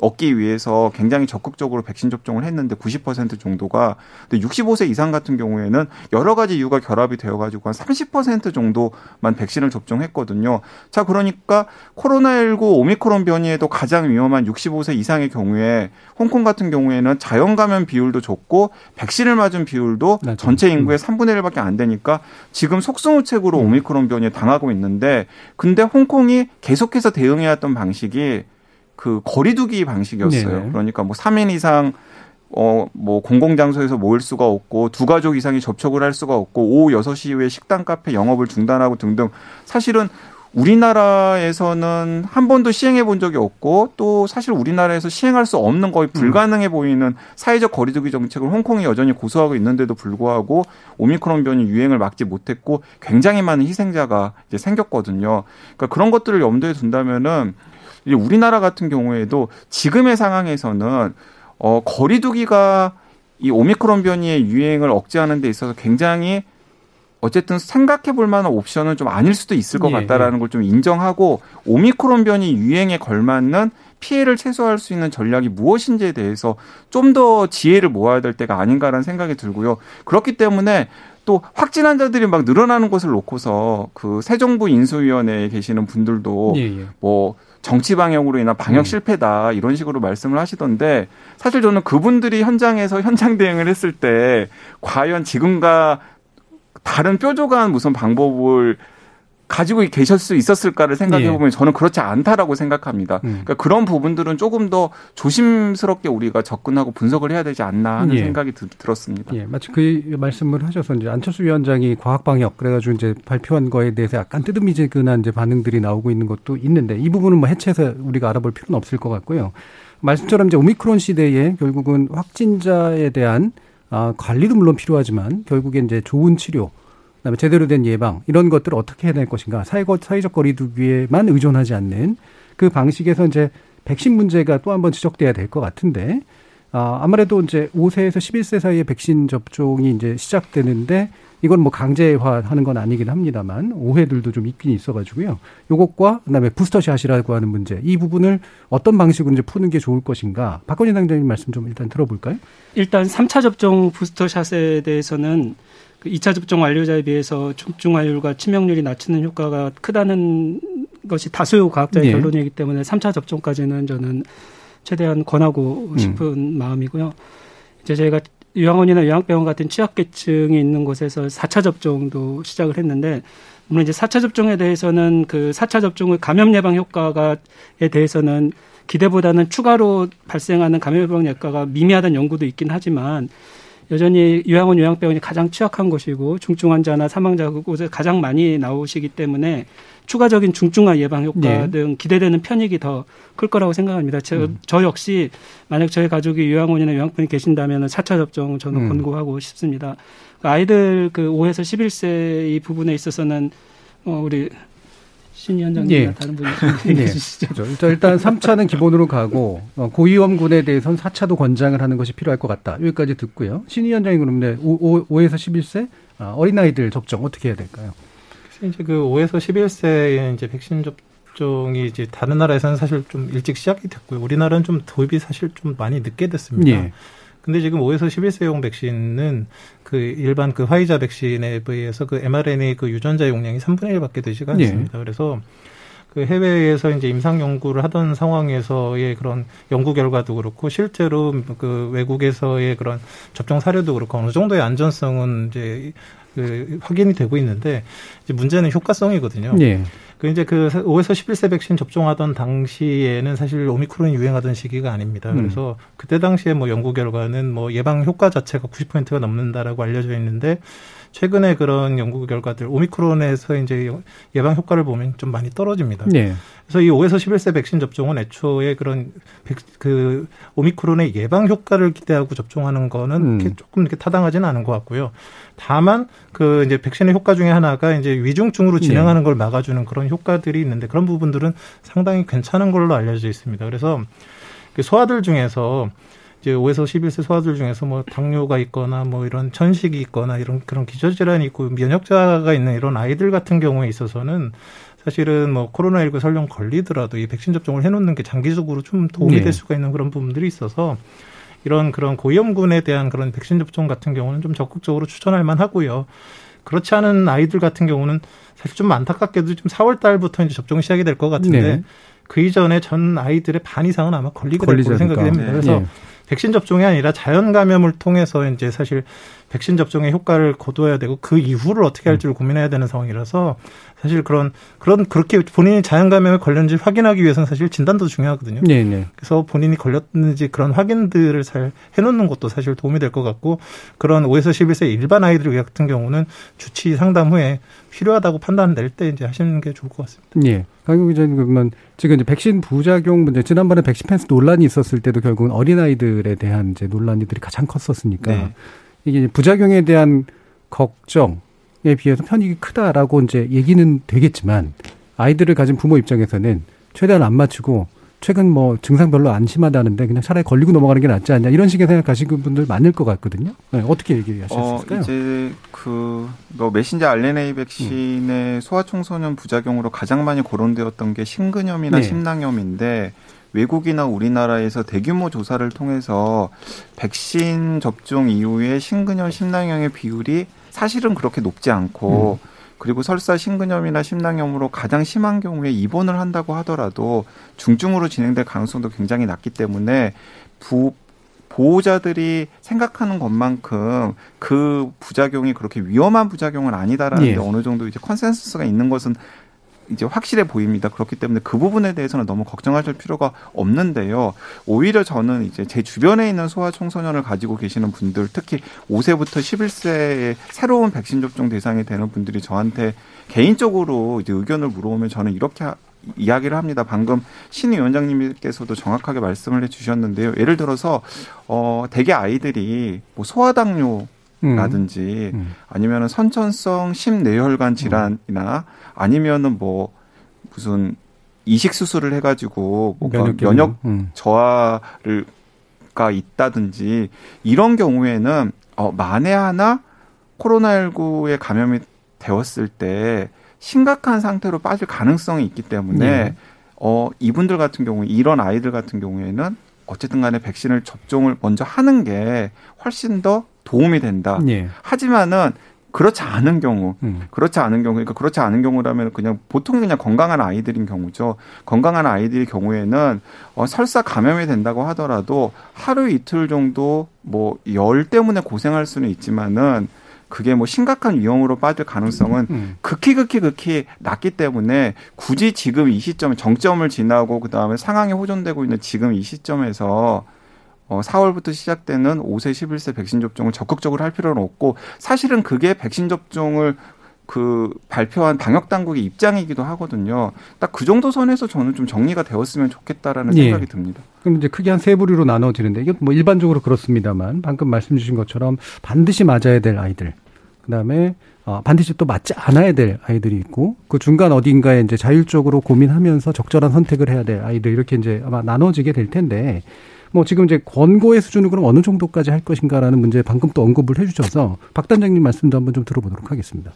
얻기 위해서 굉장히 적극적으로 백신 접종을 했는데 90% 정도가 근데 65세 이상 같은 경우에는 여러 가지 이유가 결합이 되어 가지고 한 30% 정도만 백신을 접종했거든요. 자, 그러니까 코로나19 오미크론 변이에도 가장 위험한 65세 이상의 경우에 홍콩 같은 경우에는 자연 감염 비율도 좋고 백신을 맞은 비율도 전체 인구의 3분의 음. 1밖에 안 되니까 지금 속수무책으로 음. 오미크론 변이에 당하고 있는데 근데 홍콩이 계속해서 대응해왔던 방식이 그 거리두기 방식이었어요. 네네. 그러니까 뭐 3인 이상 어, 뭐, 공공장소에서 모일 수가 없고, 두 가족 이상이 접촉을 할 수가 없고, 오후 6시 이후에 식당, 카페 영업을 중단하고 등등. 사실은 우리나라에서는 한 번도 시행해 본 적이 없고 또 사실 우리나라에서 시행할 수 없는 거의 불가능해 보이는 사회적 거리두기 정책을 홍콩이 여전히 고수하고 있는데도 불구하고 오미크론 변이 유행을 막지 못했고 굉장히 많은 희생자가 이제 생겼거든요. 그러니까 그런 것들을 염두에 둔다면은 우리나라 같은 경우에도 지금의 상황에서는 어 거리두기가 이 오미크론 변이의 유행을 억제하는 데 있어서 굉장히 어쨌든 생각해 볼 만한 옵션은 좀 아닐 수도 있을 것 예, 같다라는 예. 걸좀 인정하고 오미크론 변이 유행에 걸맞는 피해를 최소화할 수 있는 전략이 무엇인지에 대해서 좀 더 지혜를 모아야 될 때가 아닌가라는 생각이 들고요. 그렇기 때문에 또 확진 환자들이 막 늘어나는 것을 놓고서 그 새 정부 인수위원회에 계시는 분들도 예, 예. 뭐 정치 방향으로 인한 방역 음. 실패다 이런 식으로 말씀을 하시던데 사실 저는 그분들이 현장에서 현장 대응을 했을 때 과연 지금과 다른 뾰족한 무슨 방법을 가지고 계실 수 있었을까를 생각해 보면 예. 저는 그렇지 않다라고 생각합니다. 음. 그러니까 그런 부분들은 조금 더 조심스럽게 우리가 접근하고 분석을 해야 되지 않나 하는 예. 생각이 드, 들었습니다. 예, 마치 그 말씀을 하셔서 이제 안철수 위원장이 과학 방역 그래가지고 이제 발표한 거에 대해서 약간 뜨듬이지근한 이제 반응들이 나오고 있는 것도 있는데 이 부분은 뭐 해체해서 우리가 알아볼 필요는 없을 것 같고요. 말씀처럼 이제 오미크론 시대에 결국은 확진자에 대한 아, 관리도 물론 필요하지만 결국엔 이제 좋은 치료, 그다음에 제대로 된 예방 이런 것들을 어떻게 해야 될 것인가 사회적 거리두기에만 의존하지 않는 그 방식에서 이제 백신 문제가 또 한번 지적돼야 될 것 같은데 아, 아무래도 이제 5세에서 11세 사이에 백신 접종이 이제 시작되는데 이건 뭐 강제화하는 건 아니긴 합니다만 오해들도 좀 있긴 있어가지고요. 요것과 그다음에 부스터샷이라고 하는 문제 이 부분을 어떤 방식으로 이제 푸는 게 좋을 것인가 박건희 당장님 말씀 좀 일단 들어볼까요? 일단 3차 접종 부스터샷에 대해서는 그 2차 접종 완료자에 비해서 중증화율과 치명률이 낮추는 효과가 크다는 것이 다수 과학자의 네. 결론이기 때문에 3차 접종까지는 저는 최대한 권하고 싶은 음. 마음이고요. 이제 저희가 요양원이나 요양병원 같은 취약계층이 있는 곳에서 4차 접종도 시작을 했는데 물론 이제 4차 접종에 대해서는 그 4차 접종의 감염 예방 효과가에 대해서는 기대보다는 추가로 발생하는 감염 예방 효과가 미미하다는 연구도 있긴 하지만 여전히 요양원 요양병원이 가장 취약한 곳이고 중증 환자나 사망자 그곳에 가장 많이 나오시기 때문에 추가적인 중증화 예방 효과 네. 등 기대되는 편익이 더 클 거라고 생각합니다. 저, 음. 저 역시 만약 저희 가족이 요양원이나 요양병원에 계신다면 4차 접종 저는 음. 권고하고 싶습니다. 그 아이들 그 5에서 11세 이 부분에 있어서는 어 우리 신 위원장님이나 예. 다른 분이 예. 주시죠. 그렇죠. 일단 3차는 기본으로 가고 어, 고위험군에 대해서는 4차도 권장을 하는 것이 필요할 것 같다. 여기까지 듣고요. 신 위원장이 그러면 5, 5에서 11세 아, 어린아이들 접종 어떻게 해야 될까요? 이제 그 5에서 11세에 이제 백신 접종이 이제 다른 나라에서는 사실 좀 일찍 시작이 됐고요. 우리나라는 좀 도입이 사실 좀 많이 늦게 됐습니다. 예. 근데 지금 5에서 11세용 백신은 그 일반 그 화이자 백신에 비해서 그 mRNA 그 유전자 용량이 3분의 1밖에 되지가 예. 않습니다. 예. 그래서 그 해외에서 이제 임상 연구를 하던 상황에서의 그런 연구 결과도 그렇고 실제로 그 외국에서의 그런 접종 사례도 그렇고 어느 정도의 안전성은 이제 그 확인이 되고 있는데 이제 문제는 효과성이거든요. 예. 그 이제 그 5에서 11세 백신 접종하던 당시에는 사실 오미크론이 유행하던 시기가 아닙니다. 음. 그래서 음. 그때 당시에 뭐 연구 결과는 뭐 예방 효과 자체가 90%가 넘는다라고 알려져 있는데 최근에 그런 연구 결과들 오미크론에서 이제 예방 효과를 보면 좀 많이 떨어집니다. 네. 그래서 이 5에서 11세 백신 접종은 애초에 그런 백, 그 오미크론의 예방 효과를 기대하고 접종하는 거는 음. 이렇게 조금 이렇게 타당하지는 않은 것 같고요. 다만 그 이제 백신의 효과 중에 하나가 이제 위중증으로 네. 진행하는 네. 걸 막아주는 그런 효과들이 있는데 그런 부분들은 상당히 괜찮은 걸로 알려져 있습니다. 그래서 그 소아들 중에서 이제 5에서 11세 소아들 중에서 뭐 당뇨가 있거나 뭐 이런 천식이 있거나 이런 그런 기저질환이 있고 면역자가 있는 이런 아이들 같은 경우에 있어서는 사실은 뭐 코로나19 설령 걸리더라도 이 백신 접종을 해놓는 게 장기적으로 좀 도움이 네. 될 수가 있는 그런 부분들이 있어서 이런 그런 고위험군에 대한 그런 백신 접종 같은 경우는 좀 적극적으로 추천할 만하고요. 그렇지 않은 아이들 같은 경우는 사실 좀 안타깝게도 좀 4월 달부터 이제 접종이 시작이 될 것 같은데 네. 그 이전에 전 아이들의 반 이상은 아마 걸리게 될 거로 생각이 됩니다. 네. 그래서 네. 백신 접종이 아니라 자연 감염을 통해서 이제 사실 백신 접종의 효과를 거둬야 되고 그 이후를 어떻게 할지를 고민해야 되는 상황이라서 사실 그런 그런 그렇게 본인이 자연 감염에 걸렸는지 확인하기 위해서는 사실 진단도 중요하거든요. 네, 네. 그래서 본인이 걸렸는지 그런 확인들을 잘 해놓는 것도 사실 도움이 될 것 같고 그런 5에서 11세 일반 아이들 같은 경우는 주치 상담 후에 필요하다고 판단 낼 때 이제 하시는 게 좋을 것 같습니다. 예. 강경 기자님 그러면 지금 이제 백신 부작용 문제 지난번에 백신 펜스 논란이 있었을 때도 결국은 어린 아이들에 대한 이제 논란들이 가장 컸었으니까 네. 이게 부작용에 대한 걱정에 비해서 편익이 크다라고 이제 얘기는 되겠지만 아이들을 가진 부모 입장에서는 최대한 안 맞추고 최근 뭐 증상 별로 안 심하다는데 그냥 차라리 걸리고 넘어가는 게 낫지 않냐 이런 식의 생각하시는 분들 많을 것 같거든요. 네, 어떻게 얘기하셨을까요? 어, 이제 그뭐 메신저 RNA 백신의 음. 소아청소년 부작용으로 가장 많이 거론되었던 게 심근염이나 네. 심낭염인데 외국이나 우리나라에서 대규모 조사를 통해서 백신 접종 이후에 심근염, 심낭염의 비율이 사실은 그렇게 높지 않고 음. 그리고 설사 심근염이나 심낭염으로 가장 심한 경우에 입원을 한다고 하더라도 중증으로 진행될 가능성도 굉장히 낮기 때문에 부 보호자들이 생각하는 것만큼 그 부작용이 그렇게 위험한 부작용은 아니다라는 예. 게 어느 정도 이제 consensus가 있는 것은 이제 확실해 보입니다. 그렇기 때문에 그 부분에 대해서는 너무 걱정하실 필요가 없는데요. 오히려 저는 이제 제 주변에 있는 소아 청소년을 가지고 계시는 분들, 특히 5세부터 11세의 새로운 백신 접종 대상이 되는 분들이 저한테 개인적으로 이제 의견을 물어보면 저는 이렇게 이야기를 합니다. 방금 신 위원장님께서도 정확하게 말씀을 해주셨는데요. 예를 들어서 어 대개 아이들이 뭐 소아당뇨 라든지 음. 음. 아니면은 선천성 심뇌혈관 질환이나 아니면은 뭐 무슨 이식 수술을 해가지고 뭔가 면역 음. 저하를 가 있다든지 이런 경우에는 어 만에 하나 코로나19에 감염이 되었을 때 심각한 상태로 빠질 가능성이 있기 때문에 네. 어 이분들 같은 경우 이런 아이들 같은 경우에는 어쨌든 간에 백신을 접종을 먼저 하는 게 훨씬 더 도움이 된다. 예. 하지만은 그렇지 않은 경우, 음. 그렇지 않은 경우, 그러니까 그렇지 않은 경우라면 그냥 보통 그냥 건강한 아이들인 경우죠. 건강한 아이들의 경우에는 어, 설사 감염이 된다고 하더라도 하루 이틀 정도 뭐 열 때문에 고생할 수는 있지만은 그게 뭐 심각한 위험으로 빠질 가능성은 음. 극히 극히 극히 낮기 때문에 굳이 지금 이 시점에 정점을 지나고 그다음에 상황이 호전되고 있는 지금 이 시점에서 어, 4월부터 시작되는 5세, 11세 백신 접종을 적극적으로 할 필요는 없고 사실은 그게 백신 접종을 그 발표한 방역 당국의 입장이기도 하거든요. 딱 그 정도 선에서 저는 좀 정리가 되었으면 좋겠다라는 예. 생각이 듭니다. 그럼 이제 크게 한 세 부류로 나눠지는데 이게 뭐 일반적으로 그렇습니다만 방금 말씀 주신 것처럼 반드시 맞아야 될 아이들, 그다음에 어, 반드시 또 맞지 않아야 될 아이들이 있고 그 중간 어딘가에 이제 자율적으로 고민하면서 적절한 선택을 해야 될 아이들 이렇게 이제 아마 나눠지게 될 텐데 뭐 지금 이제 권고의 수준을 그럼 어느 정도까지 할 것인가라는 문제 방금 또 언급을 해주셔서 박 단장님 말씀도 한번 좀 들어보도록 하겠습니다.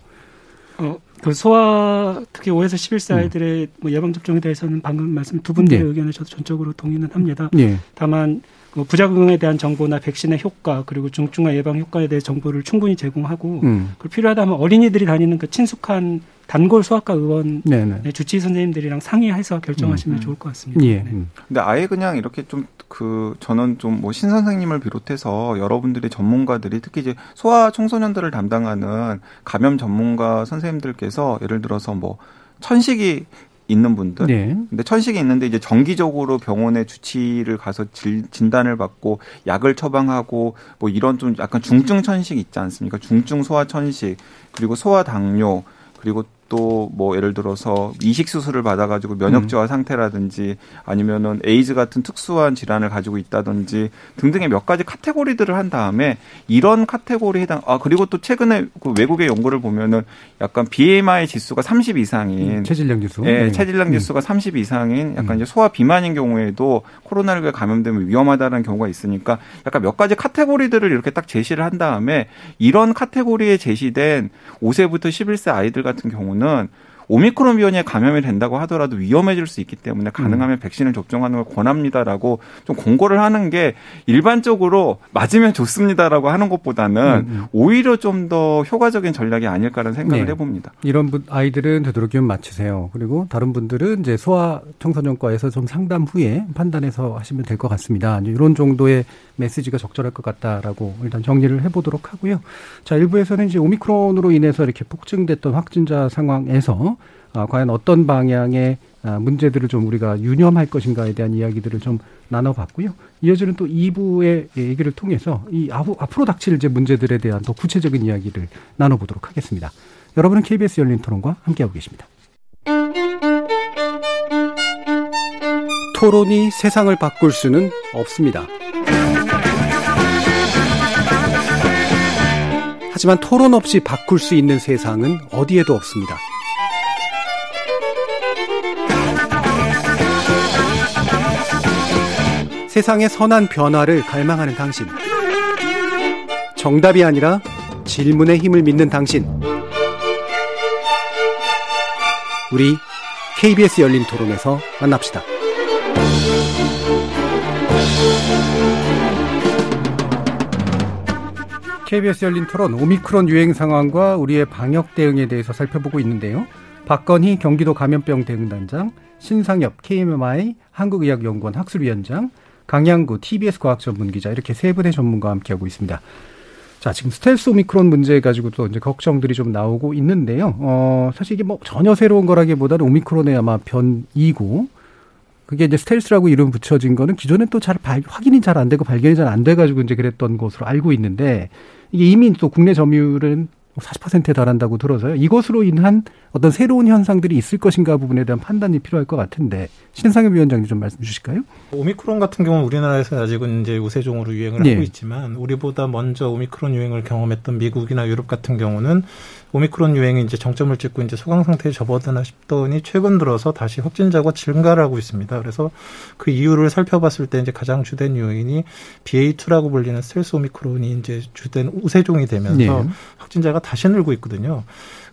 어, 그 소아 특히 5에서 11세 음. 아이들의 뭐 예방 접종에 대해서는 방금 말씀 두 분들의 네. 의견을 저도 전적으로 동의는 합니다. 네. 다만 그 부작용에 대한 정보나 백신의 효과 그리고 중증화 예방 효과에 대해 정보를 충분히 제공하고 음. 그 필요하다면 어린이들이 다니는 그 친숙한 단골 소아과 의원 네네. 주치의 선생님들이랑 상의해서 결정하시면 음. 좋을 것 같습니다. 예. 네. 음. 근데 아예 그냥 이렇게 좀 그 저는 좀 뭐 신 선생님을 비롯해서 여러분들이 전문가들이 특히 이제 소아 청소년들을 담당하는 감염 전문가 선생님들께서 예를 들어서 뭐 천식이 있는 분들. 네. 근데 천식이 있는데 이제 정기적으로 병원에 주치를 가서 질, 진단을 받고 약을 처방하고 뭐 이런 좀 약간 중증 천식 있지 않습니까? 중증 소아 천식 그리고 소아 당뇨 그리고 또 뭐 예를 들어서 이식 수술을 받아가지고 면역 저하 음. 상태라든지 아니면은 에이즈 같은 특수한 질환을 가지고 있다든지 등등의 몇 가지 카테고리들을 한 다음에 이런 카테고리 해당 아 그리고 또 최근에 그 외국의 연구를 보면은 약간 BMI 지수가 30 이상인 음, 체질량 지수 예, 네. 체질량 음. 지수가 음. 30 이상인 약간 이제 소아 비만인 경우에도 코로나19에 감염되면 위험하다는 경우가 있으니까 약간 몇 가지 카테고리들을 이렇게 딱 제시를 한 다음에 이런 카테고리에 제시된 5세부터 11세 아이들 같은 경우는 경우는 오미크론 변이에 감염이 된다고 하더라도 위험해질 수 있기 때문에 가능하면 음. 백신을 접종하는 걸 권합니다라고 좀 공고를 하는 게 일반적으로 맞으면 좋습니다라고 하는 것보다는 음. 음. 오히려 좀 더 효과적인 전략이 아닐까라는 생각을 네. 해봅니다. 이런 분 아이들은 되도록이면 맞추세요. 그리고 다른 분들은 이제 소아 청소년과에서 좀 상담 후에 판단해서 하시면 될 것 같습니다. 이런 정도의 메시지가 적절할 것 같다라고 일단 정리를 해보도록 하고요. 자, 일부에서는 이제 오미크론으로 인해서 이렇게 폭증됐던 확진자 상황에서 아, 과연 어떤 방향의 아, 문제들을 좀 우리가 유념할 것인가에 대한 이야기들을 좀 나눠봤고요. 이어지는 또 2부의 얘기를 통해서 이 앞으로 닥칠 이제 문제들에 대한 더 구체적인 이야기를 나눠보도록 하겠습니다. 여러분은 KBS 열린 토론과 함께하고 계십니다. 토론이 세상을 바꿀 수는 없습니다. 하지만 토론 없이 바꿀 수 있는 세상은 어디에도 없습니다. 세상의 선한 변화를 갈망하는 당신. 정답이 아니라 질문의 힘을 믿는 당신. 우리 KBS 열린 토론에서 만납시다. KBS 열린 토론 오미크론 유행 상황과 우리의 방역 대응에 대해서 살펴보고 있는데요. 박건희 경기도 감염병 대응단장, 신상엽 KMI 한국의학연구원 학술위원장, 강양구 TBS 과학전문기자 이렇게 세 분의 전문가와 함께하고 있습니다. 자, 지금 스텔스 오미크론 문제 가지고 또 이제 걱정들이 좀 나오고 있는데요. 어, 사실 이게 뭐 전혀 새로운 거라기보다는 오미크론의 아마 변이고 그게 이제 스텔스라고 이름 붙여진 거는 기존엔 또 잘 확인이 잘 안 되고 발견이 잘 안 돼가지고 이제 그랬던 것으로 알고 있는데 이게 이미 또 국내 점유율은 40%에 달한다고 들어서요. 이것으로 인한 어떤 새로운 현상들이 있을 것인가 부분에 대한 판단이 필요할 것 같은데 신상엽 위원장님 좀 말씀 주실까요? 오미크론 같은 경우는 우리나라에서 아직은 이제 우세종으로 유행을 네. 하고 있지만 우리보다 먼저 오미크론 유행을 경험했던 미국이나 유럽 같은 경우는 오미크론 유행이 이제 정점을 찍고 이제 소강 상태에 접어드나 싶더니 최근 들어서 다시 확진자가 증가를 하고 있습니다. 그래서 그 이유를 살펴봤을 때 이제 가장 주된 요인이 BA2라고 불리는 스텔스 오미크론이 이제 주된 우세종이 되면서 네. 확진자가 다시 늘고 있거든요.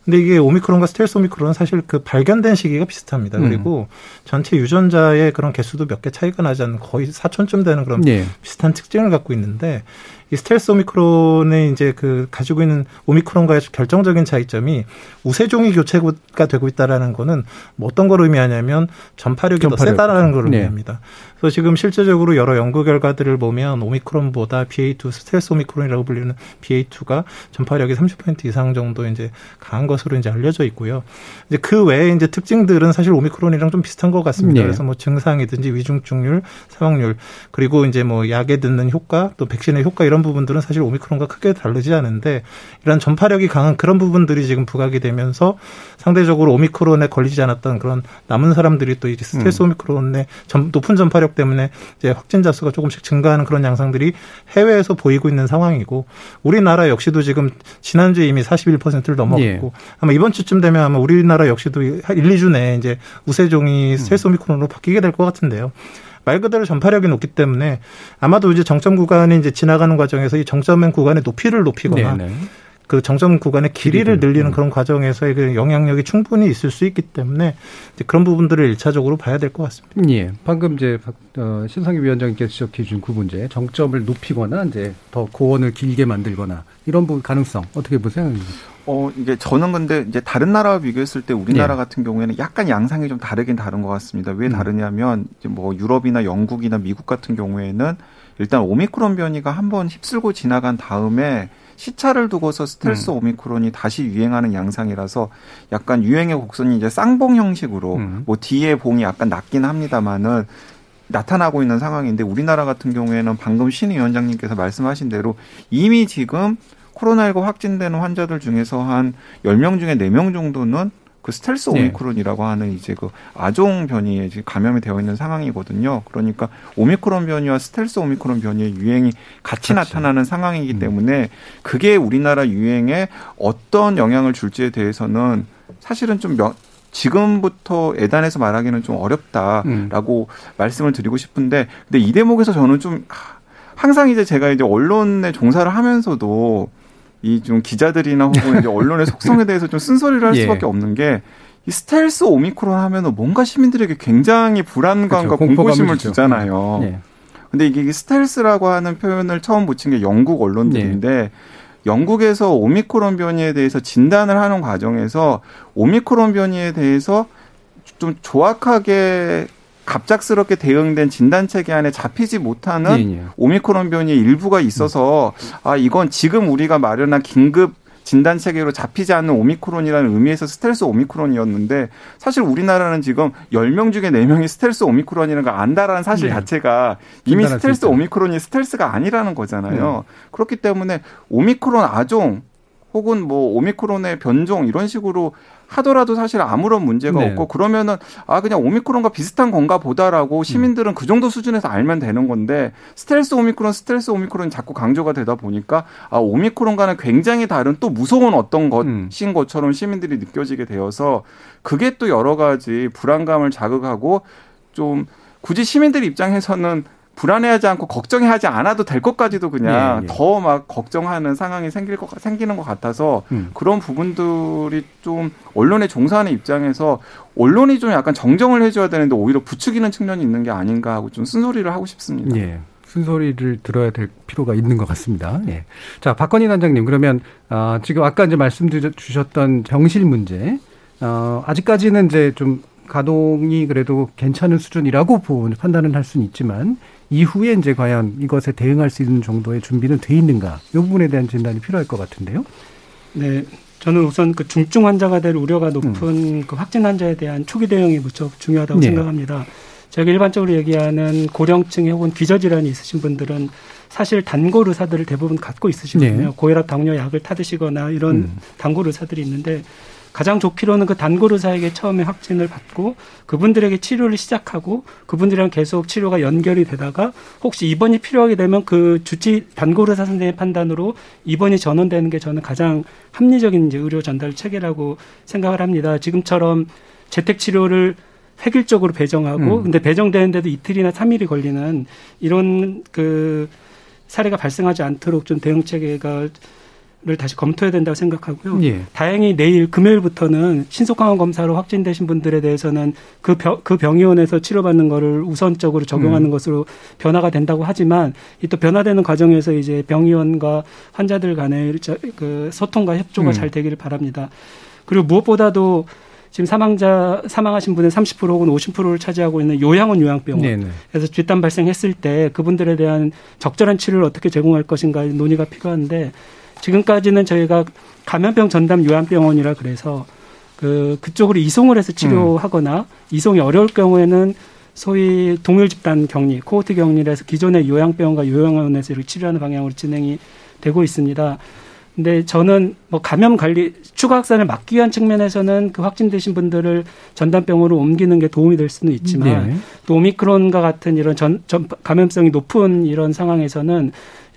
근데 이게 오미크론과 스텔스 오미크론은 사실 그 발견된 시기가 비슷합니다. 음. 그리고 전체 유전자의 그런 개수도 몇 개 차이가 나지 않는 거의 사천쯤 되는 그런 네. 비슷한 특징을 갖고 있는데 이 스텔스 오미크론의 이제 그 가지고 있는 오미크론과의 결정적인 차이점이 우세종이 교체가 되고 있다라는 거는 뭐 어떤 걸 의미하냐면 전파력이 전파력. 더 세다라는 걸 네. 의미합니다. 네. 그래서 지금 실제적으로 여러 연구 결과들을 보면 오미크론보다 BA2 스텔스 오미크론이라고 불리는 BA2가 전파력이 30% 이상 정도 이제 강한 것으로 이제 알려져 있고요. 이제 그 외에 이제 특징들은 사실 오미크론이랑 좀 비슷한 것 같습니다. 네. 그래서 뭐 증상이든지 위중증률, 사망률 그리고 이제 뭐 약에 듣는 효과 또 백신의 효과 이런 부분들은 사실 오미크론과 크게 다르지 않은데 이런 전파력이 강한 그런 부분들이 지금 부각이 되면서 상대적으로 오미크론에 걸리지 않았던 그런 남은 사람들이 또 이제 스텔스 음. 오미크론의 높은 전파력 전파력 때문에 이제 확진자 수가 조금씩 증가하는 그런 양상들이 해외에서 보이고 있는 상황이고 우리나라 역시도 지금 지난주에 이미 41%를 넘어갔고 예. 아마 이번 주쯤 되면 아마 우리나라 역시도 1, 2주 내에 이제 우세종이 스텔스 음. 오미크론으로 바뀌게 될 것 같은데요. 말 그대로 전파력이 높기 때문에 아마도 이제 정점 구간이 이제 지나가는 과정에서 이 정점 구간의 높이를 높이거나 네네. 그 정점 구간의 길이를 늘리는 음. 그런 과정에서의 그 영향력이 충분히 있을 수 있기 때문에 그런 부분들을 일차적으로 봐야 될 것 같습니다. 예. 방금 이제 어, 신상희 위원장님께서 지적해 주신 그 문제, 정점을 높이거나 이제 더 고원을 길게 만들거나 이런 부분 가능성 어떻게 보세요? 어, 이게 저는 근데 이제 다른 나라와 비교했을 때 우리나라 네. 같은 경우에는 약간 양상이 좀 다르긴 다른 것 같습니다. 왜 음. 다르냐면 이제 뭐 유럽이나 영국이나 미국 같은 경우에는 일단 오미크론 변이가 한번 휩쓸고 지나간 다음에 시차를 두고서 스텔스 음. 오미크론이 다시 유행하는 양상이라서 약간 유행의 곡선이 이제 쌍봉 형식으로 음. 뭐 뒤에 봉이 약간 낮긴 합니다만은 나타나고 있는 상황인데 우리나라 같은 경우에는 방금 신 위원장님께서 말씀하신 대로 이미 지금 코로나19 확진되는 환자들 중에서 한 10명 중에 4명 정도는 그 스텔스 네. 오미크론이라고 하는 이제 그 아종 변이에 지금 감염이 되어 있는 상황이거든요. 그러니까 오미크론 변이와 스텔스 오미크론 변이의 유행이 같이 그렇지. 나타나는 상황이기 음. 때문에 그게 우리나라 유행에 어떤 영향을 줄지에 대해서는 사실은 좀 몇, 지금부터 애단해서 말하기는 좀 어렵다라고 음. 말씀을 드리고 싶은데 근데 이 대목에서 저는 좀 항상 이제 제가 이제 언론에 종사를 하면서도 이 좀 기자들이나 혹은 이제 언론의 속성에 대해서 좀 쓴소리를 할 <laughs> 예. 수밖에 없는 게 이 스텔스 오미크론 하면은 뭔가 시민들에게 굉장히 불안감과 그렇죠. 공포심을 주잖아요. 네. 근데 이게 스텔스라고 하는 표현을 처음 붙인 게 영국 언론들인데 네. 영국에서 오미크론 변이에 대해서 진단을 하는 과정에서 오미크론 변이에 대해서 좀 조악하게 갑작스럽게 대응된 진단 체계 안에 잡히지 못하는 예, 예. 오미크론 변이의 일부가 있어서 아 이건 지금 우리가 마련한 긴급 진단 체계로 잡히지 않는 오미크론이라는 의미에서 스텔스 오미크론이었는데 사실 우리나라는 지금 10명 중에 4명이 스텔스 오미크론이라는 걸 안다라는 사실 네. 자체가 이미 스텔스 오미크론이 스텔스가 아니라는 거잖아요. 네. 그렇기 때문에 오미크론 아종 혹은 뭐 오미크론의 변종 이런 식으로 하더라도 사실 아무런 문제가 네. 없고 그러면은 아 그냥 오미크론과 비슷한 건가 보다라고 시민들은 음. 그 정도 수준에서 알면 되는 건데 스텔스 오미크론 스텔스 오미크론이 자꾸 강조가 되다 보니까 아 오미크론과는 굉장히 다른 또 무서운 어떤 음. 것인 음. 것처럼 시민들이 느껴지게 되어서 그게 또 여러 가지 불안감을 자극하고 좀 굳이 시민들 입장에서는 불안해하지 않고 걱정하지 않아도 될 것까지도 그냥 예, 예. 더막 걱정하는 상황이 생길 것 생기는 것 같아서 음. 그런 부분들이 좀 언론에 종사하는 입장에서 언론이 좀 약간 정정을 해줘야 되는데 오히려 부추기는 측면이 있는 게 아닌가 하고 좀 쓴소리를 하고 싶습니다. 예. 순소리를 들어야 될 필요가 있는 것 같습니다. 예. 자, 박건희 단장님, 그러면, 어, 지금 아까 이제 말씀 주셨던 병실 문제, 어, 아직까지는 이제 좀 가동이 그래도 괜찮은 수준이라고 판단은 할 수는 있지만 이후에 이제 과연 이것에 대응할 수 있는 정도의 준비는 돼 있는가 이 부분에 대한 진단이 필요할 것 같은데요. 네. 저는 우선 그 중증 환자가 될 우려가 높은 음. 그 확진 환자에 대한 초기 대응이 무척 중요하다고 네. 생각합니다. 저희가 일반적으로 얘기하는 고령층 혹은 기저질환이 있으신 분들은 사실 단골 의사들을 대부분 갖고 있으시거든요. 네. 고혈압, 당뇨 약을 타드시거나 이런 음. 단골 의사들이 있는데 가장 좋기로는 그 단골 의사에게 처음에 확진을 받고 그분들에게 치료를 시작하고 그분들이랑 계속 치료가 연결이 되다가 혹시 입원이 필요하게 되면 그 주치 단골 의사 선생님의 판단으로 입원이 전원되는 게 저는 가장 합리적인 이제 의료 전달 체계라고 생각을 합니다. 지금처럼 재택 치료를 획일적으로 배정하고 음. 근데 배정되는데도 이틀이나 삼일이 걸리는 이런 그 사례가 발생하지 않도록 좀 대응 체계가 를 다시 검토해야 된다고 생각하고요. 예. 다행히 내일 금요일부터는 신속항원 검사로 확진되신 분들에 대해서는 그, 병, 그 병의원에서 치료받는 거를 우선적으로 적용하는 음. 것으로 변화가 된다고 하지만 이 또 변화되는 과정에서 이제 병의원과 환자들 간의 그 소통과 협조가 음. 잘 되기를 바랍니다. 그리고 무엇보다도 지금 사망자 사망하신 분의 30% 혹은 50%를 차지하고 있는 요양원 요양병원. 네네. 그래서 뒷담 발생했을 때 그분들에 대한 적절한 치료를 어떻게 제공할 것인가 논의가 필요한데 지금까지는 저희가 감염병 전담 요양병원이라 그래서 그 그쪽으로 이송을 해서 치료하거나 음. 이송이 어려울 경우에는 소위 동일 집단 격리, 코호트 격리를 해서 기존의 요양병원과 요양원에서 이렇게 치료하는 방향으로 진행이 되고 있습니다. 근데 저는 뭐 감염 관리 추가 확산을 막기 위한 측면에서는 그 확진되신 분들을 전담병으로 옮기는 게 도움이 될 수는 있지만 네. 또 오미크론과 같은 이런 전, 전 감염성이 높은 이런 상황에서는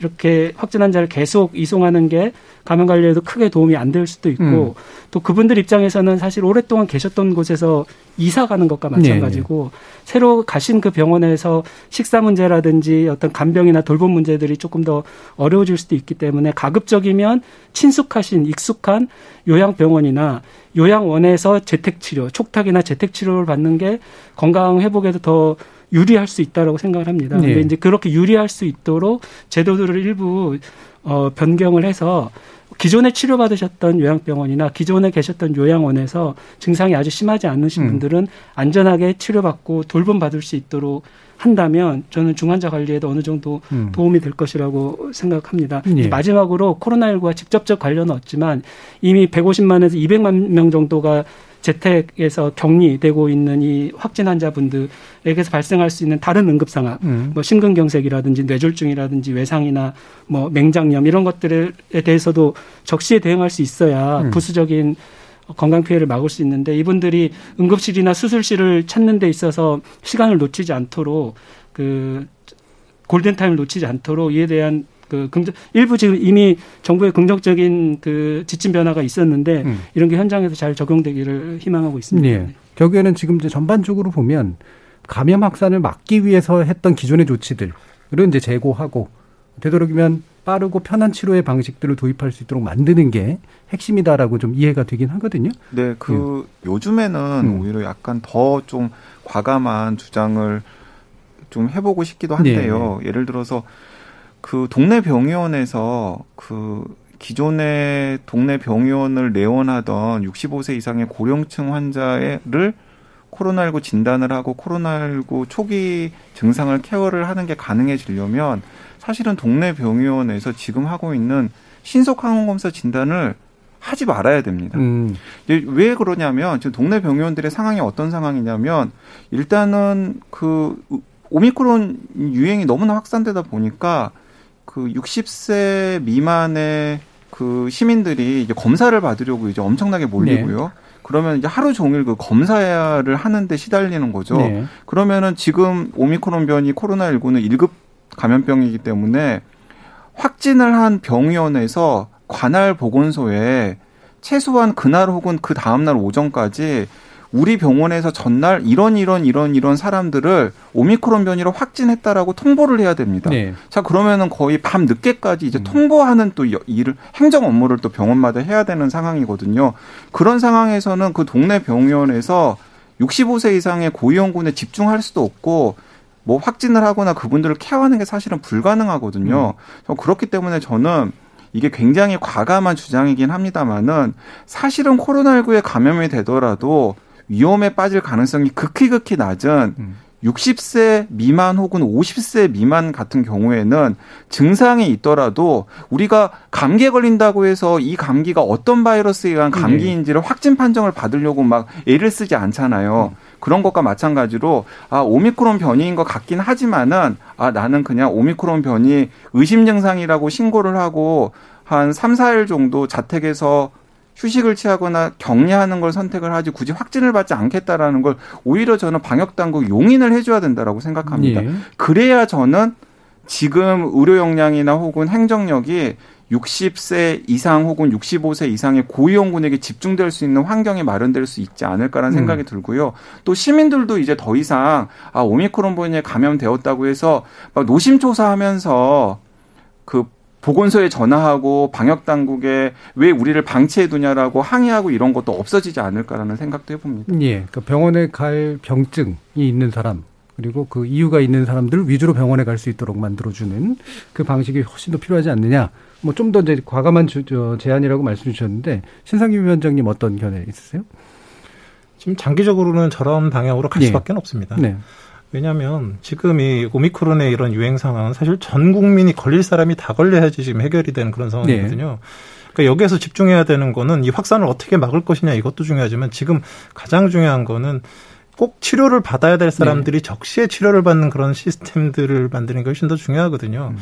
이렇게 확진 환자를 계속 이송하는 게 감염 관리에도 크게 도움이 안 될 수도 있고 음. 또 그분들 입장에서는 사실 오랫동안 계셨던 곳에서 이사 가는 것과 마찬가지고 네. 새로 가신 그 병원에서 식사 문제라든지 어떤 간병이나 돌봄 문제들이 조금 더 어려워질 수도 있기 때문에 가급적이면 친숙하신 익숙한 요양병원이나 요양원에서 재택치료, 촉탁이나 재택치료를 받는 게 건강 회복에도 더 유리할 수 있다라고 생각을 합니다. 네. 근데 이제 그렇게 유리할 수 있도록 제도들을 일부 어 변경을 해서 기존에 치료받으셨던 요양병원이나 기존에 계셨던 요양원에서 증상이 아주 심하지 않으신 음. 분들은 안전하게 치료받고 돌봄 받을 수 있도록 한다면 저는 중환자 관리에도 어느 정도 음. 도움이 될 것이라고 생각합니다. 예. 마지막으로 코로나19와 직접적 관련은 없지만 이미 150만에서 200만 명 정도가 재택에서 격리되고 있는 이 확진 환자분들에게서 발생할 수 있는 다른 응급 상황, 음. 뭐 심근경색이라든지 뇌졸중이라든지 외상이나 뭐 맹장염 이런 것들에 대해서도 적시에 대응할 수 있어야 음. 부수적인 건강 피해를 막을 수 있는데 이분들이 응급실이나 수술실을 찾는 데 있어서 시간을 놓치지 않도록 그 골든타임을 놓치지 않도록 이에 대한 그 긍정 일부 지금 이미 정부의 긍정적인 그 지침 변화가 있었는데 음. 이런 게 현장에서 잘 적용되기를 희망하고 있습니다. 네. 결국에는 지금 이제 전반적으로 보면 감염 확산을 막기 위해서 했던 기존의 조치들을 이제 재고하고 되도록이면 빠르고 편한 치료의 방식들을 도입할 수 있도록 만드는 게 핵심이다라고 좀 이해가 되긴 하거든요. 네, 그 음. 요즘에는 음. 오히려 약간 더 좀 과감한 주장을 좀 해보고 싶기도 한데요. 네. 예를 들어서 그 동네 병의원에서 그 기존의 동네 병의원을 내원하던 65세 이상의 고령층 환자를 코로나19 진단을 하고 코로나19 초기 증상을 케어를 하는 게 가능해지려면 사실은 동네 병의원에서 지금 하고 있는 신속 항원 검사 진단을 하지 말아야 됩니다. 음. 왜 그러냐면 지금 동네 병의원들의 상황이 어떤 상황이냐면 일단은 그 오미크론 유행이 너무나 확산되다 보니까 그 60세 미만의 그 시민들이 이제 검사를 받으려고 이제 엄청나게 몰리고요. 네. 그러면 이제 하루 종일 그 검사를 하는데 시달리는 거죠. 네. 그러면은 지금 오미크론 변이 코로나19는 1급 감염병이기 때문에 확진을 한 병원에서 관할 보건소에 최소한 그날 혹은 그 다음날 오전까지 우리 병원에서 전날 이런 이런 이런 이런 사람들을 오미크론 변이로 확진했다라고 통보를 해야 됩니다. 네. 자 그러면은 거의 밤 늦게까지 이제 음. 통보하는 또 일을 행정 업무를 또 병원마다 해야 되는 상황이거든요. 그런 상황에서는 그 동네 병원에서 65세 이상의 고위험군에 집중할 수도 없고 뭐 확진을 하거나 그분들을 케어하는 게 사실은 불가능하거든요. 음. 그렇기 때문에 저는 이게 굉장히 과감한 주장이긴 합니다만은 사실은 코로나19에 감염이 되더라도 위험에 빠질 가능성이 극히 극히 낮은 음. 60세 미만 혹은 50세 미만 같은 경우에는 증상이 있더라도 우리가 감기에 걸린다고 해서 이 감기가 어떤 바이러스에 의한 네. 감기인지를 네. 확진 판정을 받으려고 막 애를 쓰지 않잖아요. 음. 그런 것과 마찬가지로 아 오미크론 변이인 것 같긴 하지만은 아 나는 그냥 오미크론 변이 의심 증상이라고 신고를 하고 한 3, 4일 정도 자택에서 휴식을 취하거나 격리하는 걸 선택을 하지 굳이 확진을 받지 않겠다라는 걸 오히려 저는 방역 당국 용인을 해줘야 된다라고 생각합니다. 예. 그래야 저는 지금 의료 역량이나 혹은 행정력이 60세 이상 혹은 65세 이상의 고위험군에게 집중될 수 있는 환경이 마련될 수 있지 않을까라는 음. 생각이 들고요. 또 시민들도 이제 더 이상 아 오미크론 변이에 감염되었다고 해서 막 노심초사하면서 그 보건소에 전화하고 방역 당국에 왜 우리를 방치해 두냐라고 항의하고 이런 것도 없어지지 않을까라는 생각도 해봅니다. 예, 그 병원에 갈 병증이 있는 사람 그리고 그 이유가 있는 사람들 위주로 병원에 갈 수 있도록 만들어주는 그 방식이 훨씬 더 필요하지 않느냐. 뭐 좀 더 이제 과감한 주, 저, 제안이라고 말씀 주셨는데 신상규 위원장님 어떤 견해 있으세요? 지금 장기적으로는 저런 방향으로 갈 예. 수밖에 없습니다. 네. 왜냐하면 지금 이 오미크론의 이런 유행 상황은 사실 전 국민이 걸릴 사람이 다 걸려야지 지금 해결이 되는 그런 상황이거든요. 네. 그러니까 여기에서 집중해야 되는 거는 이 확산을 어떻게 막을 것이냐 이것도 중요하지만 지금 가장 중요한 거는 꼭 치료를 받아야 될 사람들이 네. 적시에 치료를 받는 그런 시스템들을 만드는 게 훨씬 더 중요하거든요. 음.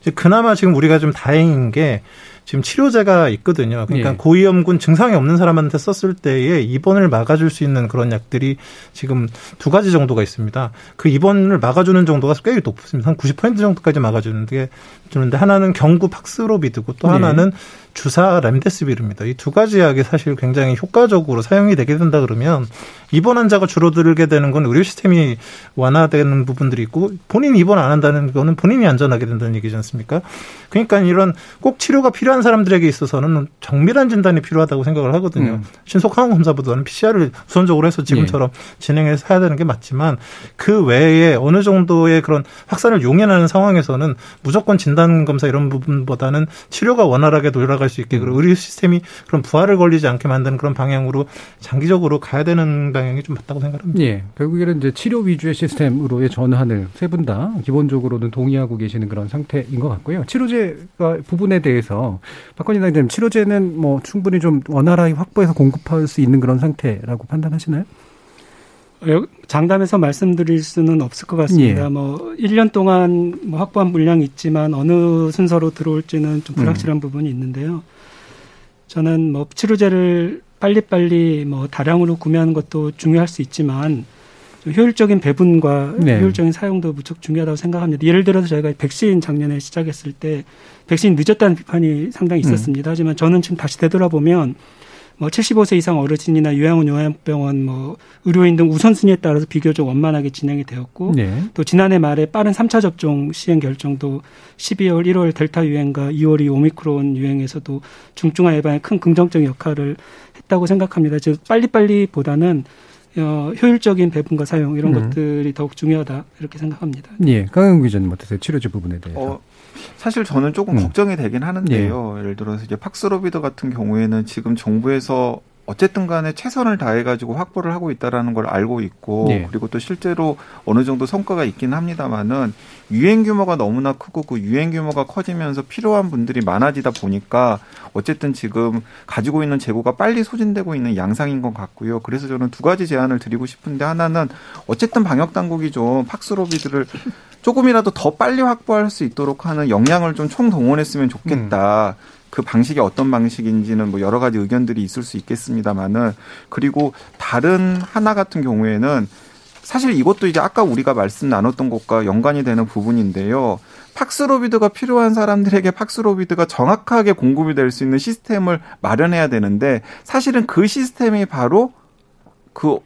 이제 그나마 지금 우리가 좀 다행인 게 지금 치료제가 있거든요. 그러니까 예. 고위험군 증상이 없는 사람한테 썼을 때에 입원을 막아줄 수 있는 그런 약들이 지금 두 가지 정도가 있습니다. 그 입원을 막아주는 정도가 꽤 높습니다. 한 90% 정도까지 막아주는데 주는데 하나는 경구 팍스로비드고 또 예. 하나는 주사 렘데스비르입니다. 이 두 가지 약이 사실 굉장히 효과적으로 사용이 되게 된다 그러면 입원 환자가 줄어들게 되는 건 의료 시스템이 완화되는 부분들이 있고 본인이 입원 안 한다는 거는 본인이 안전하게 된다는 얘기지 않습니까? 그러니까 이런 꼭 치료가 필요한 사람들에게 있어서는 정밀한 진단이 필요하다고 생각을 하거든요. 음. 신속 항원 검사보다는 PCR을 우선적으로 해서 지금처럼 네. 진행해서 해야 되는 게 맞지만 그 외에 어느 정도의 그런 확산을 용인하는 상황에서는 무조건 진단 검사 이런 부분보다는 치료가 원활하게 돌아갈 수 있게 그리고 의료 시스템이 그런 부활을 걸리지 않게 만드는 그런 방향으로 장기적으로 가야 되는 방향이 좀 맞다고 생각합니다. 예. 결국에는 이제 치료 위주의 시스템으로의 전환을 세 분 다 기본적으로는 동의하고 계시는 그런 상태인 것 같고요. 치료제가 부분에 대해서 박건희 당장님 치료제는 뭐 충분히 좀 원활하게 확보해서 공급할 수 있는 그런 상태라고 판단하시나요? 장담해서 말씀드릴 수는 없을 것 같습니다. 예. 뭐 1년 동안 뭐 확보한 물량이 있지만 어느 순서로 들어올지는 좀 불확실한 음. 부분이 있는데요. 저는 뭐 치료제를 빨리빨리 뭐 다량으로 구매하는 것도 중요할 수 있지만 효율적인 배분과 네. 효율적인 사용도 무척 중요하다고 생각합니다. 예를 들어서 저희가 백신 작년에 시작했을 때 백신 늦었다는 비판이 상당히 있었습니다. 음. 하지만 저는 지금 다시 되돌아보면 뭐 75세 이상 어르신이나 요양원 요양병원 뭐 의료인 등 우선순위에 따라서 비교적 원만하게 진행이 되었고 네. 또 지난해 말에 빠른 3차 접종 시행 결정도 12월 1월 델타 유행과 2월 이 오미크론 유행에서도 중증화 예방에 큰 긍정적 역할을 했다고 생각합니다. 즉 빨리빨리보다는 어, 효율적인 배분과 사용 이런 음. 것들이 더욱 중요하다 이렇게 생각합니다. 예, 강영 기자님 어떠세요? 치료제 부분에 대해서? 어, 사실 저는 조금 음. 걱정이 되긴 하는데요. 예. 예를 들어서 이제 팍스로비드 같은 경우에는 지금 정부에서 어쨌든 간에 최선을 다해가지고 확보를 하고 있다라는 걸 알고 있고 네. 그리고 또 실제로 어느 정도 성과가 있긴 합니다만은 유행 규모가 너무나 크고 그 유행 규모가 커지면서 필요한 분들이 많아지다 보니까 어쨌든 지금 가지고 있는 재고가 빨리 소진되고 있는 양상인 것 같고요. 그래서 저는 두 가지 제안을 드리고 싶은데 하나는 어쨌든 방역 당국이 좀 팍스로비드를 조금이라도 더 빨리 확보할 수 있도록 하는 역량을 좀 총동원했으면 좋겠다. 음. 그 방식이 어떤 방식인지는 뭐 여러 가지 의견들이 있을 수 있겠습니다만은 그리고 다른 하나 같은 경우에는 사실 이것도 이제 아까 우리가 말씀 나눴던 것과 연관이 되는 부분인데요. 팍스로비드가 필요한 사람들에게 팍스로비드가 정확하게 공급이 될 수 있는 시스템을 마련해야 되는데 사실은 그 시스템이 바로 그 어,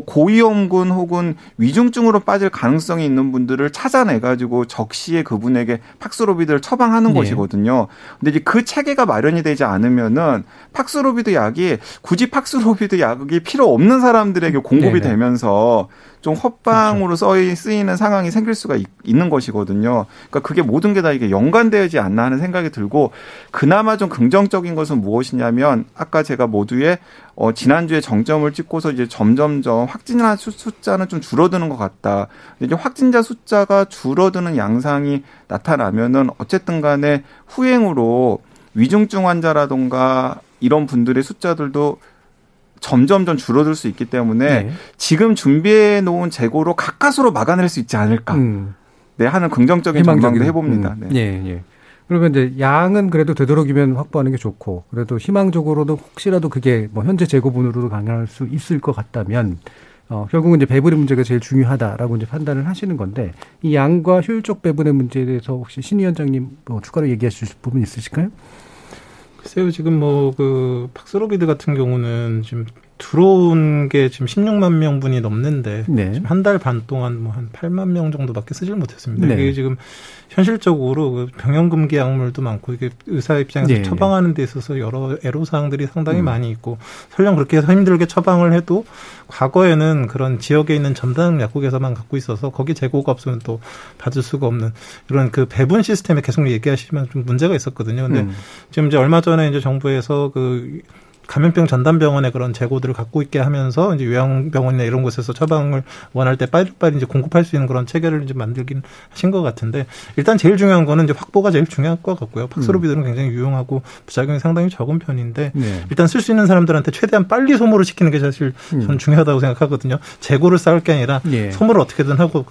고위험군 혹은 위중증으로 빠질 가능성이 있는 분들을 찾아내 가지고 적시에 그분에게 팍스로비드를 처방하는 네. 것이거든요. 근데 이제 그 체계가 마련이 되지 않으면은 팍스로비드 약이 굳이 팍스로비드 약이 필요 없는 사람들에게 공급이 네네. 되면서 좀 헛방으로 그렇죠. 쓰이는 상황이 생길 수가 있, 는 것이거든요. 그러니까 그게 모든 게 다 이게 연관되지 않나 하는 생각이 들고 그나마 좀 긍정적인 것은 무엇이냐면 아까 제가 모두의 어, 지난주에 정점을 찍고서 이제 점점점 확진자 숫자는 좀 줄어드는 것 같다. 이제 확진자 숫자가 줄어드는 양상이 나타나면은 어쨌든 간에 후행으로 위중증 환자라던가 이런 분들의 숫자들도 점점점 줄어들 수 있기 때문에 네. 지금 준비해 놓은 재고로 가까스로 막아낼 수 있지 않을까. 음. 네, 하는 긍정적인 전망도 해봅니다. 음. 네. 예, 예. 그러면 이제 양은 그래도 되도록이면 확보하는 게 좋고 그래도 희망적으로도 혹시라도 그게 뭐 현재 재고분으로도 가능할 수 있을 것 같다면 어, 결국은 이제 배분의 문제가 제일 중요하다라고 이제 판단을 하시는 건데 이 양과 효율적 배분의 문제에 대해서 혹시 신 위원장님 뭐 추가로 얘기하실 부분 있으실까요? 글쎄요, 지금 뭐, 그, 팍스로비드 같은 경우는 지금 들어온 게 지금 16만 명분이 넘는데, 네. 한 달 반 동안 뭐 한 8만 명 정도밖에 쓰질 못했습니다. 네. 이게 지금 현실적으로 그 병용금기 약물도 많고 이게 의사 입장에서 네. 처방하는 데 있어서 여러 애로 사항들이 상당히 음. 많이 있고 설령 그렇게 해서 힘들게 처방을 해도 과거에는 그런 지역에 있는 전담 약국에서만 갖고 있어서 거기 재고가 없으면 또 받을 수가 없는 이런 그 배분 시스템에 계속 얘기하시면 좀 문제가 있었거든요. 근데 음. 지금 이제 얼마 전에 이제 정부에서 그 감염병 전담병원의 그런 재고들을 갖고 있게 하면서 이제 요양병원이나 이런 곳에서 처방을 원할 때 빨리빨리 이제 공급할 수 있는 그런 체계를 이제 만들긴 하신 것 같은데 일단 제일 중요한 거는 이제 확보가 제일 중요할 것 같고요. 팍스로비드는 음. 굉장히 유용하고 부작용이 상당히 적은 편인데 네. 일단 쓸 수 있는 사람들한테 최대한 빨리 소모를 시키는 게 사실 저는 음. 중요하다고 생각하거든요. 재고를 쌓을 게 아니라 네. 소모를 어떻게든 하고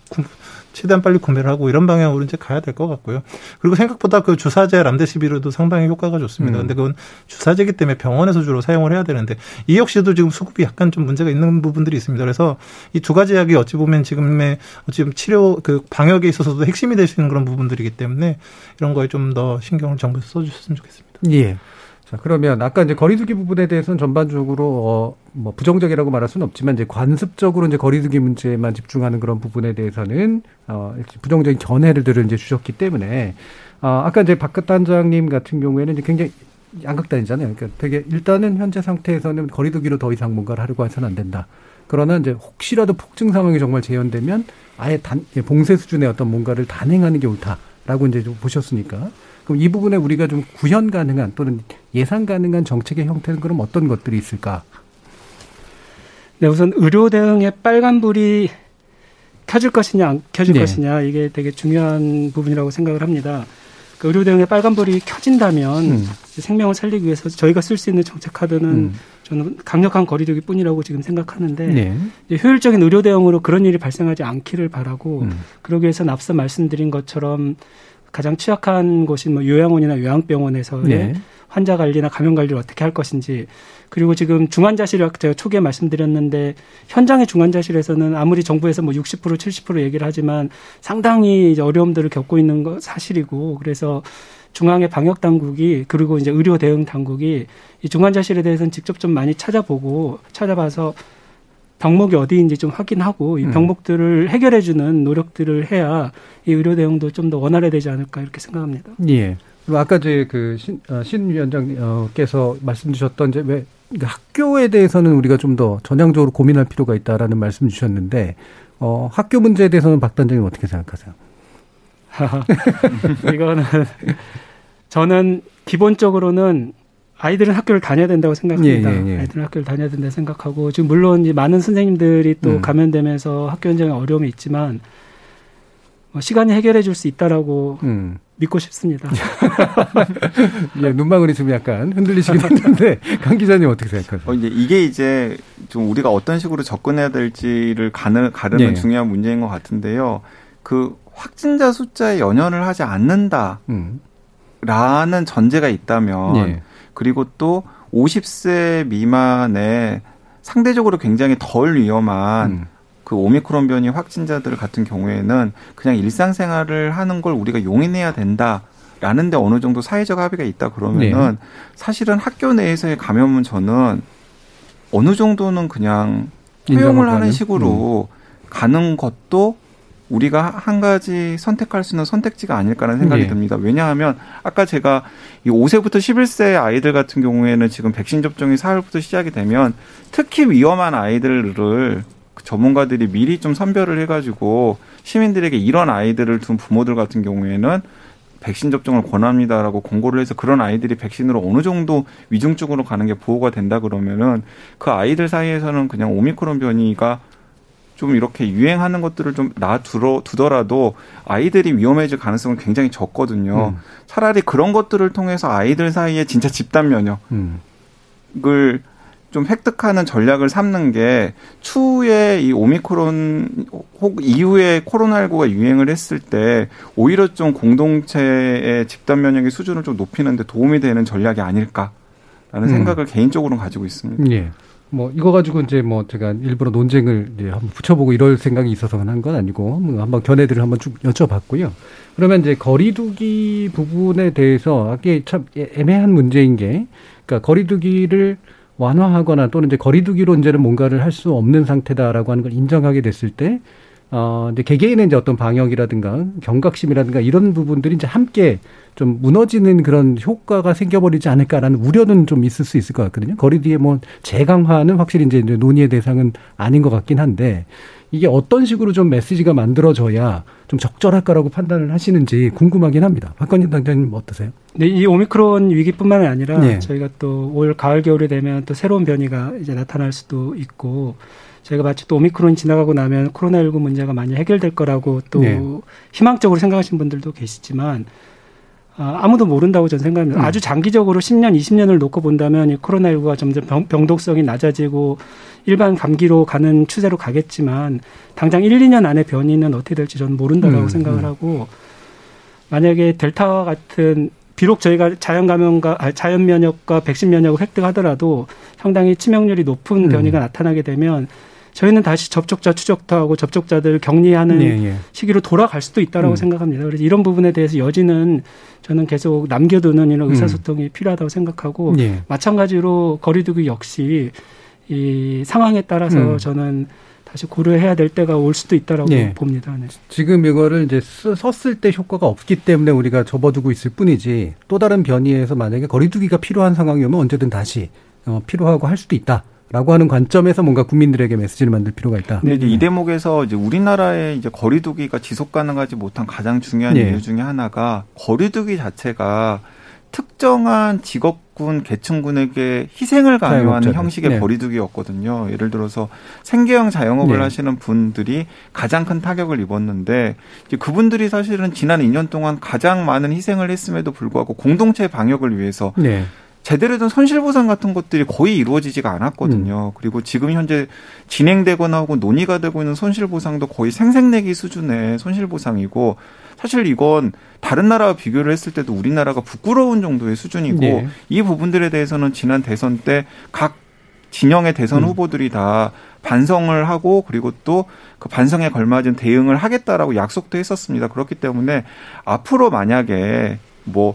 최대한 빨리 구매를 하고 이런 방향으로 이제 가야 될 것 같고요. 그리고 생각보다 그 주사제 람데시비르도 상당히 효과가 좋습니다. 음. 근데 그건 주사제기 때문에 병원에서 주로 사용을 해야 되는데 이 역시도 지금 수급이 약간 좀 문제가 있는 부분들이 있습니다. 그래서 이 두 가지 약이 어찌 보면 지금의 보면 치료 그 방역에 있어서도 핵심이 될 수 있는 그런 부분들이기 때문에 이런 거에 좀 더 신경을 정부에서 써주셨으면 좋겠습니다. 예. 자, 그러면 아까 이제 거리두기 부분에 대해서는 전반적으로 어, 뭐 부정적이라고 말할 수는 없지만 이제 관습적으로 이제 거리두기 문제만 집중하는 그런 부분에 대해서는 어, 부정적인 견해를 이제 주셨기 때문에 어, 아까 이제 박 단장님 같은 경우에는 이제 굉장히 양극단이잖아요. 그러니까 되게 일단은 현재 상태에서는 거리두기로 더 이상 뭔가를 하려고 해서는 안 된다. 그러나 이제 혹시라도 폭증 상황이 정말 재현되면 아예 단, 봉쇄 수준의 어떤 뭔가를 단행하는 게 옳다라고 이제 좀 보셨으니까 그럼 이 부분에 우리가 좀 구현 가능한 또는 예상 가능한 정책의 형태는 그럼 어떤 것들이 있을까? 네, 우선 의료 대응의 빨간불이 켜질 것이냐 안 켜질 네. 것이냐 이게 되게 중요한 부분이라고 생각을 합니다. 그 의료 대응의 빨간불이 켜진다면 음. 생명을 살리기 위해서 저희가 쓸 수 있는 정책 카드는 음. 저는 강력한 거리두기 뿐이라고 지금 생각하는데 네. 효율적인 의료 대응으로 그런 일이 발생하지 않기를 바라고 음. 그러기 위해서는 앞서 말씀드린 것처럼 가장 취약한 곳인 뭐 요양원이나 요양병원에서의 네. 환자 관리나 감염 관리를 어떻게 할 것인지 그리고 지금 중환자실 제가 초기에 말씀드렸는데 현장의 중환자실에서는 아무리 정부에서 뭐 60% 70% 얘기를 하지만 상당히 이제 어려움들을 겪고 있는 거 사실이고 그래서 중앙의 방역 당국이 그리고 이제 의료 대응 당국이 이 중환자실에 대해서는 직접 좀 많이 찾아보고 찾아봐서 병목이 어디인지 좀 확인하고 이 음. 병목들을 해결해주는 노력들을 해야 이 의료 대응도 좀 더 원활해되지 않을까 이렇게 생각합니다. 예. 아까 이제 그신 어, 신 위원장께서 말씀 주셨던 이제 왜 학교에 대해서는 우리가 좀 더 전향적으로 고민할 필요가 있다라는 말씀 주셨는데 어, 학교 문제에 대해서는 박 단장님 어떻게 생각하세요? <laughs> 이거는 저는 기본적으로는 아이들은 학교를 다녀야 된다고 생각합니다. 예, 예, 예. 아이들은 학교를 다녀야 된다 고 생각하고 지금 물론 이제 많은 선생님들이 또 음. 감염되면서 학교 현장에 어려움이 있지만 뭐 시간이 해결해 줄 수 있다라고 음. 믿고 싶습니다. <laughs> 예, 눈망울이 좀 약간 흔들리시긴 했는데 <laughs> 강 기자님 어떻게 생각하세요? 어, 이제 이게 이제 좀 우리가 어떤 식으로 접근해야 될지를 가르, 가르는 예. 중요한 문제인 것 같은데요. 그 확진자 숫자에 연연을 하지 않는다. 음. 라는 전제가 있다면 예. 그리고 또 50세 미만의 상대적으로 굉장히 덜 위험한 음. 그 오미크론 변이 확진자들 같은 경우에는 그냥 일상생활을 하는 걸 우리가 용인해야 된다. 라는데 어느 정도 사회적 합의가 있다 그러면은 네. 사실은 학교 내에서의 감염은 저는 어느 정도는 그냥 허용을 하는 식으로 음. 가는 것도 우리가 한 가지 선택할 수 있는 선택지가 아닐까라는 생각이 네. 듭니다. 왜냐하면 아까 제가 이 5세부터 11세 아이들 같은 경우에는 지금 백신 접종이 4월부터 시작이 되면 특히 위험한 아이들을 전문가들이 미리 좀 선별을 해가지고 시민들에게 이런 아이들을 둔 부모들 같은 경우에는 백신 접종을 권합니다라고 공고를 해서 그런 아이들이 백신으로 어느 정도 위중증으로 가는 게 보호가 된다 그러면은 그 아이들 사이에서는 그냥 오미크론 변이가 좀 이렇게 유행하는 것들을 좀 놔두러 두더라도 아이들이 위험해질 가능성은 굉장히 적거든요. 음. 차라리 그런 것들을 통해서 아이들 사이에 진짜 집단 면역을 음. 좀 획득하는 전략을 삼는 게 추후에 이 오미크론 혹 이후에 코로나19가 유행을 했을 때 오히려 좀 공동체의 집단 면역의 수준을 좀 높이는 데 도움이 되는 전략이 아닐까라는 음. 생각을 개인적으로는 가지고 있습니다. 예. 뭐 이거 가지고 이제 뭐 제가 일부러 논쟁을 이제 한번 붙여보고 이럴 생각이 있어서 한건 아니고 뭐 한번 견해들을 한번 쭉 여쭤봤고요. 그러면 이제 거리두기 부분에 대해서 이게 참 애매한 문제인 게 그러니까 거리두기를 완화하거나 또는 이제 거리두기로 이제는 뭔가를 할 수 없는 상태다라고 하는 걸 인정하게 됐을 때, 어, 이제 개개인의 이제 어떤 방역이라든가 경각심이라든가 이런 부분들이 이제 함께 좀 무너지는 그런 효과가 생겨버리지 않을까라는 우려는 좀 있을 수 있을 것 같거든요. 거리두기의 뭐 재강화는 확실히 이제 논의의 대상은 아닌 것 같긴 한데 이게 어떤 식으로 좀 메시지가 만들어져야 좀 적절할까라고 판단을 하시는지 궁금하긴 합니다. 박건희 당장님 어떠세요? 네, 이 오미크론 위기뿐만 아니라 네. 저희가 또 올 가을 겨울이 되면 또 새로운 변이가 이제 나타날 수도 있고 저희가 마치 또 오미크론이 지나가고 나면 코로나19 문제가 많이 해결될 거라고 또 네. 희망적으로 생각하시는 분들도 계시지만 아, 아무도 모른다고 저는 생각합니다. 음. 아주 장기적으로 10년, 20년을 놓고 본다면 이 코로나19가 점점 병, 병독성이 낮아지고 일반 감기로 가는 추세로 가겠지만 당장 1, 2년 안에 변이는 어떻게 될지 저는 모른다라고 음. 생각을 음. 하고 만약에 델타와 같은 비록 저희가 자연 감염과 아, 자연 면역과 백신 면역을 획득하더라도 상당히 치명률이 높은 음. 변이가 나타나게 되면 저희는 다시 접촉자 추적도 하고 접촉자들 격리하는 네, 예. 시기로 돌아갈 수도 있다라고 음. 생각합니다. 그래서 이런 부분에 대해서 여지는 저는 계속 남겨두는 이런 음. 의사소통이 음. 필요하다고 생각하고 예. 마찬가지로 거리두기 역시 이 상황에 따라서 음. 저는 다시 고려해야 될 때가 올 수도 있다라고 네. 봅니다. 네. 지금 이거를 이제 썼을 때 효과가 없기 때문에 우리가 접어두고 있을 뿐이지 또 다른 변이에서 만약에 거리두기가 필요한 상황이 오면 언제든 다시 어, 필요하고 할 수도 있다. 라고 하는 관점에서 뭔가 국민들에게 메시지를 만들 필요가 있다. 네, 이 대목에서 이제 우리나라의 이제 거리두기가 지속 가능하지 못한 가장 중요한 네. 이유 중에 하나가 거리두기 자체가 특정한 직업군 계층군에게 희생을 강요하는 형식의 네. 거리두기였거든요. 예를 들어서 생계형 자영업을 네. 하시는 분들이 가장 큰 타격을 입었는데 이제 그분들이 사실은 지난 2년 동안 가장 많은 희생을 했음에도 불구하고 공동체 방역을 위해서 네. 제대로 된 손실보상 같은 것들이 거의 이루어지지가 않았거든요. 음. 그리고 지금 현재 진행되거나 하고 논의가 되고 있는 손실보상도 거의 생색내기 수준의 손실보상이고 사실 이건 다른 나라와 비교를 했을 때도 우리나라가 부끄러운 정도의 수준이고 네. 이 부분들에 대해서는 지난 대선 때 각 진영의 대선 음. 후보들이 다 반성을 하고 그리고 또 그 반성에 걸맞은 대응을 하겠다라고 약속도 했었습니다. 그렇기 때문에 앞으로 만약에 뭐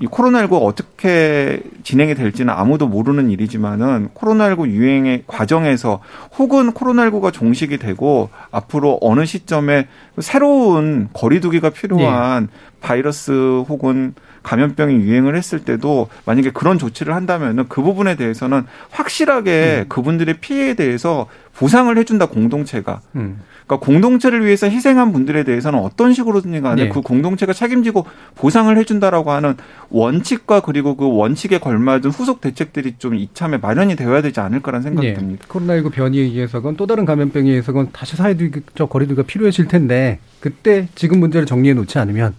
이 코로나19가 어떻게 진행이 될지는 아무도 모르는 일이지만은 코로나19 유행의 과정에서 혹은 코로나19가 종식이 되고 앞으로 어느 시점에 새로운 거리두기가 필요한 네. 바이러스 혹은 감염병이 유행을 했을 때도 만약에 그런 조치를 한다면은 그 부분에 대해서는 확실하게 음. 그분들의 피해에 대해서 보상을 해준다 공동체가. 음. 그러니까 공동체를 위해서 희생한 분들에 대해서는 어떤 식으로든지 간에 네. 그 공동체가 책임지고 보상을 해준다라고 하는 원칙과 그리고 그 원칙에 걸맞은 후속 대책들이 좀 이참에 마련이 되어야 되지 않을까라는 생각이 네. 듭니다. 코로나19 변이에 의해서건 또 다른 감염병에 의해서건 다시 사회적 거리두기가 필요해질 텐데 그때 지금 문제를 정리해 놓지 않으면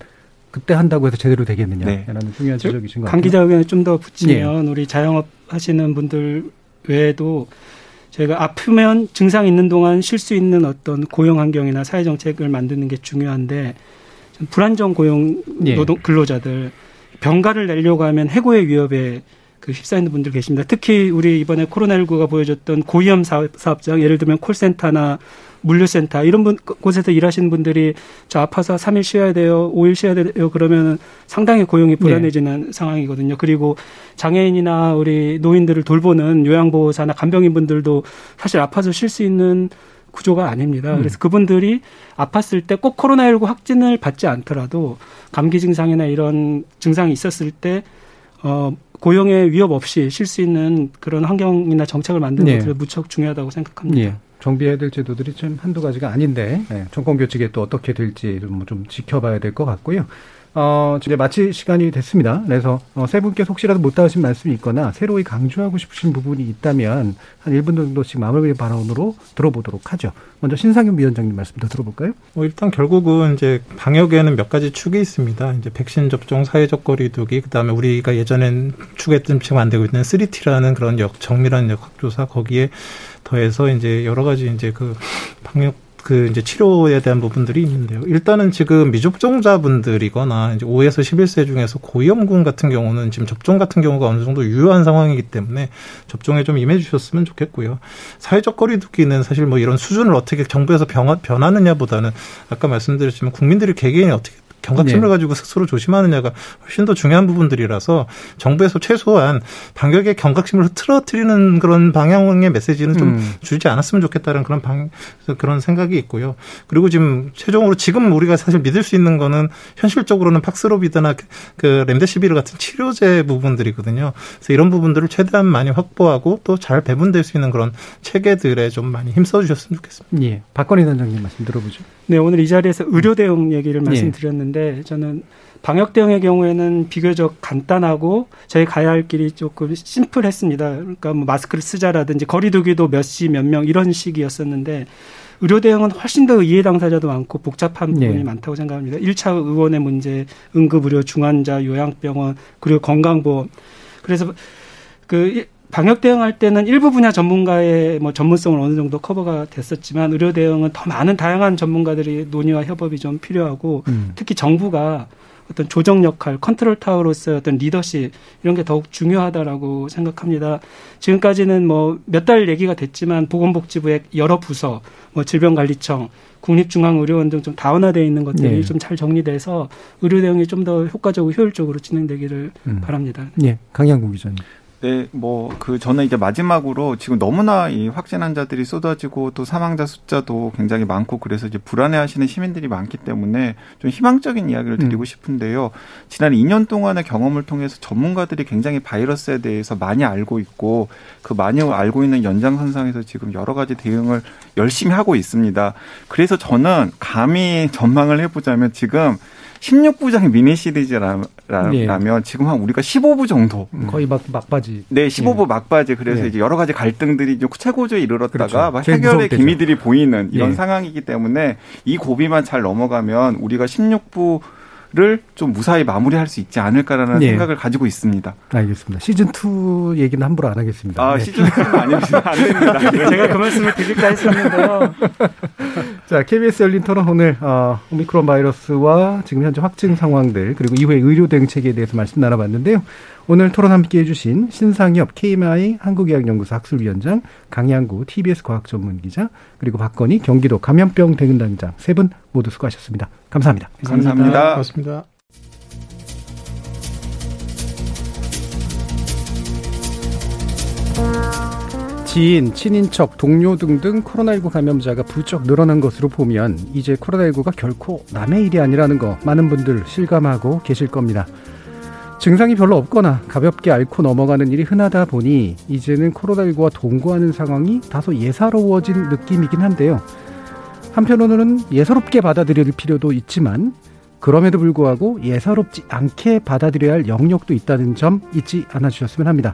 그때 한다고 해서 제대로 되겠느냐라는 네. 중요한 지적이신 것 같아요. 강 기자 의견을 좀더 붙이면 네. 우리 자영업 하시는 분들 외에도 저희가 아프면 증상 있는 동안 쉴 수 있는 어떤 고용 환경이나 사회 정책을 만드는 게 중요한데 불안정 고용 예. 노동 근로자들 병가를 내려고 하면 해고의 위협에 그 휩싸이는 분들 계십니다. 특히 우리 이번에 코로나19가 보여줬던 고위험 사업장 예를 들면 콜센터나 물류센터 이런 분, 곳에서 일하시는 분들이 저 아파서 3일 쉬어야 돼요, 5일 쉬어야 돼요 그러면 상당히 고용이 네. 불안해지는 네. 상황이거든요. 그리고 장애인이나 우리 노인들을 돌보는 요양보호사나 간병인 분들도 사실 아파서 쉴 수 있는 구조가 아닙니다. 음. 그래서 그분들이 아팠을 때 꼭 코로나19 확진을 받지 않더라도 감기 증상이나 이런 증상이 있었을 때 어, 고용의 위협 없이 쉴 수 있는 그런 환경이나 정책을 만드는 네. 것이 무척 중요하다고 생각합니다. 네. 정비해야 될 제도들이 좀 한두 가지가 아닌데 네, 정권 교체가 또 어떻게 될지 좀, 좀 지켜봐야 될 것 같고요. 어, 이제 마칠 시간이 됐습니다. 그래서 어, 세 분께 혹시라도 못 닿으신 말씀이 있거나 새로이 강조하고 싶으신 부분이 있다면 한 1분 정도씩 마무리 발언으로 들어보도록 하죠. 먼저 신상윤 위원장님 말씀 더 들어볼까요? 어, 일단 결국은 이제 방역에는 몇 가지 축이 있습니다. 이제 백신 접종, 사회적 거리두기, 그다음에 우리가 예전엔 축했던 지금 안 되고 있는 3T라는 그런 역, 정밀한 역학조사 거기에 더해서 이제 여러 가지 이제 그 방역 그 이제 치료에 대한 부분들이 있는데요. 일단은 지금 미접종자분들이거나 이제 5에서 11세 중에서 고위험군 같은 경우는 지금 접종 같은 경우가 어느 정도 유효한 상황이기 때문에 접종에 좀 임해 주셨으면 좋겠고요. 사회적 거리두기는 사실 뭐 이런 수준을 어떻게 정부에서 변하느냐보다는 아까 말씀드렸지만 국민들이 개개인이 어떻게 경각심을 네. 가지고 스스로 조심하느냐가 훨씬 더 중요한 부분들이라서 정부에서 최소한 방역의 경각심을 흐트러뜨리는 그런 방향의 메시지는 좀 음. 주지 않았으면 좋겠다는 그런 방 그런 생각이 있고요. 그리고 지금 최종으로 지금 우리가 사실 믿을 수 있는 거는 현실적으로는 팍스로비드나 그, 그 렘데시비르 같은 치료제 부분들이거든요. 그래서 이런 부분들을 최대한 많이 확보하고 또 잘 배분될 수 있는 그런 체계들에 좀 많이 힘써 주셨으면 좋겠습니다. 예. 박건희 단장님 말씀 들어보죠. 네, 오늘 이 자리에서 의료 대응 얘기를 예. 말씀드렸는데 있는데 저는 방역 대응의 경우에는 비교적 간단하고 저희 가야 할 길이 조금 심플했습니다. 그러니까 뭐 마스크를 쓰자라든지 거리두기도 몇 시 몇 명 이런 식이었었는데 의료 대응은 훨씬 더 이해 당사자도 많고 복잡한 부분이 네. 많다고 생각합니다. 1차 의원의 문제, 응급 의료, 중환자, 요양병원, 그리고 건강보험. 그래서 그 방역 대응할 때는 일부 분야 전문가의 뭐 전문성을 어느 정도 커버가 됐었지만 의료 대응은 더 많은 다양한 전문가들이 논의와 협업이 좀 필요하고 음. 특히 정부가 어떤 조정 역할, 컨트롤 타워로서의 어떤 리더십 이런 게 더욱 중요하다라고 생각합니다. 지금까지는 뭐 몇 달 얘기가 됐지만 보건복지부의 여러 부서, 뭐 질병관리청, 국립중앙의료원 등 좀 다원화되어 있는 것들이 네. 좀잘 정리돼서 의료 대응이 좀 더 효과적으로 효율적으로 진행되기를 음. 바랍니다. 네, 강양국 기자님. 네, 뭐 그 저는 이제 마지막으로 지금 너무나 이 확진 환자들이 쏟아지고 또 사망자 숫자도 굉장히 많고 그래서 이제 불안해 하시는 시민들이 많기 때문에 좀 희망적인 이야기를 음. 드리고 음. 싶은데요. 지난 2년 동안의 경험을 통해서 전문가들이 굉장히 바이러스에 대해서 많이 알고 있고 그 많이 알고 있는 연장선상에서 지금 여러 가지 대응을 열심히 하고 있습니다. 그래서 저는 감히 <laughs> 전망을 해보자면 지금 16부작 미니 시리즈라면 네. 지금 한 우리가 15부 정도 음. 거의 막 막바지. 네, 15부 네. 막바지. 그래서 네. 이제 여러 가지 갈등들이 이제 최고조에 이르렀다가 그렇죠. 막 해결의 기미들이 보이는 이런 네. 상황이기 때문에 이 고비만 잘 넘어가면 우리가 16부 를좀 무사히 마무리할 수 있지 않을까라는 네. 생각을 가지고 있습니다. 알겠습니다. 시즌 2 얘기는 함부로 안 하겠습니다. 아, 네. 시즌 2는 아닙니다. 안 됩니다. 네. 제가 그 말씀을 드릴까 했었는데요. 자, KBS 열린 토론 오늘 어, 오미크론 바이러스와 지금 현재 확진 상황들 그리고 이후의 의료 대응책에 대해서 말씀 나눠봤는데요. 오늘 토론 함께해 주신 신상엽 KMI 한국의학연구소 학술위원장, 강양구 TBS 과학전문기자, 그리고 박건희 경기도 감염병 대응단장 세 분 모두 수고하셨습니다. 감사합니다. 감사합니다. 고맙습니다. 고맙습니다. 지인, 친인척, 동료 등등 코로나19 감염자가 부쩍 늘어난 것으로 보면 이제 코로나19가 결코 남의 일이 아니라는 거 많은 분들 실감하고 계실 겁니다. 증상이 별로 없거나 가볍게 앓고 넘어가는 일이 흔하다 보니 이제는 코로나19와 동거하는 상황이 다소 예사로워진 느낌이긴 한데요. 한편으로는 예사롭게 받아들일 필요도 있지만 그럼에도 불구하고 예사롭지 않게 받아들여야 할 영역도 있다는 점 잊지 않아 주셨으면 합니다.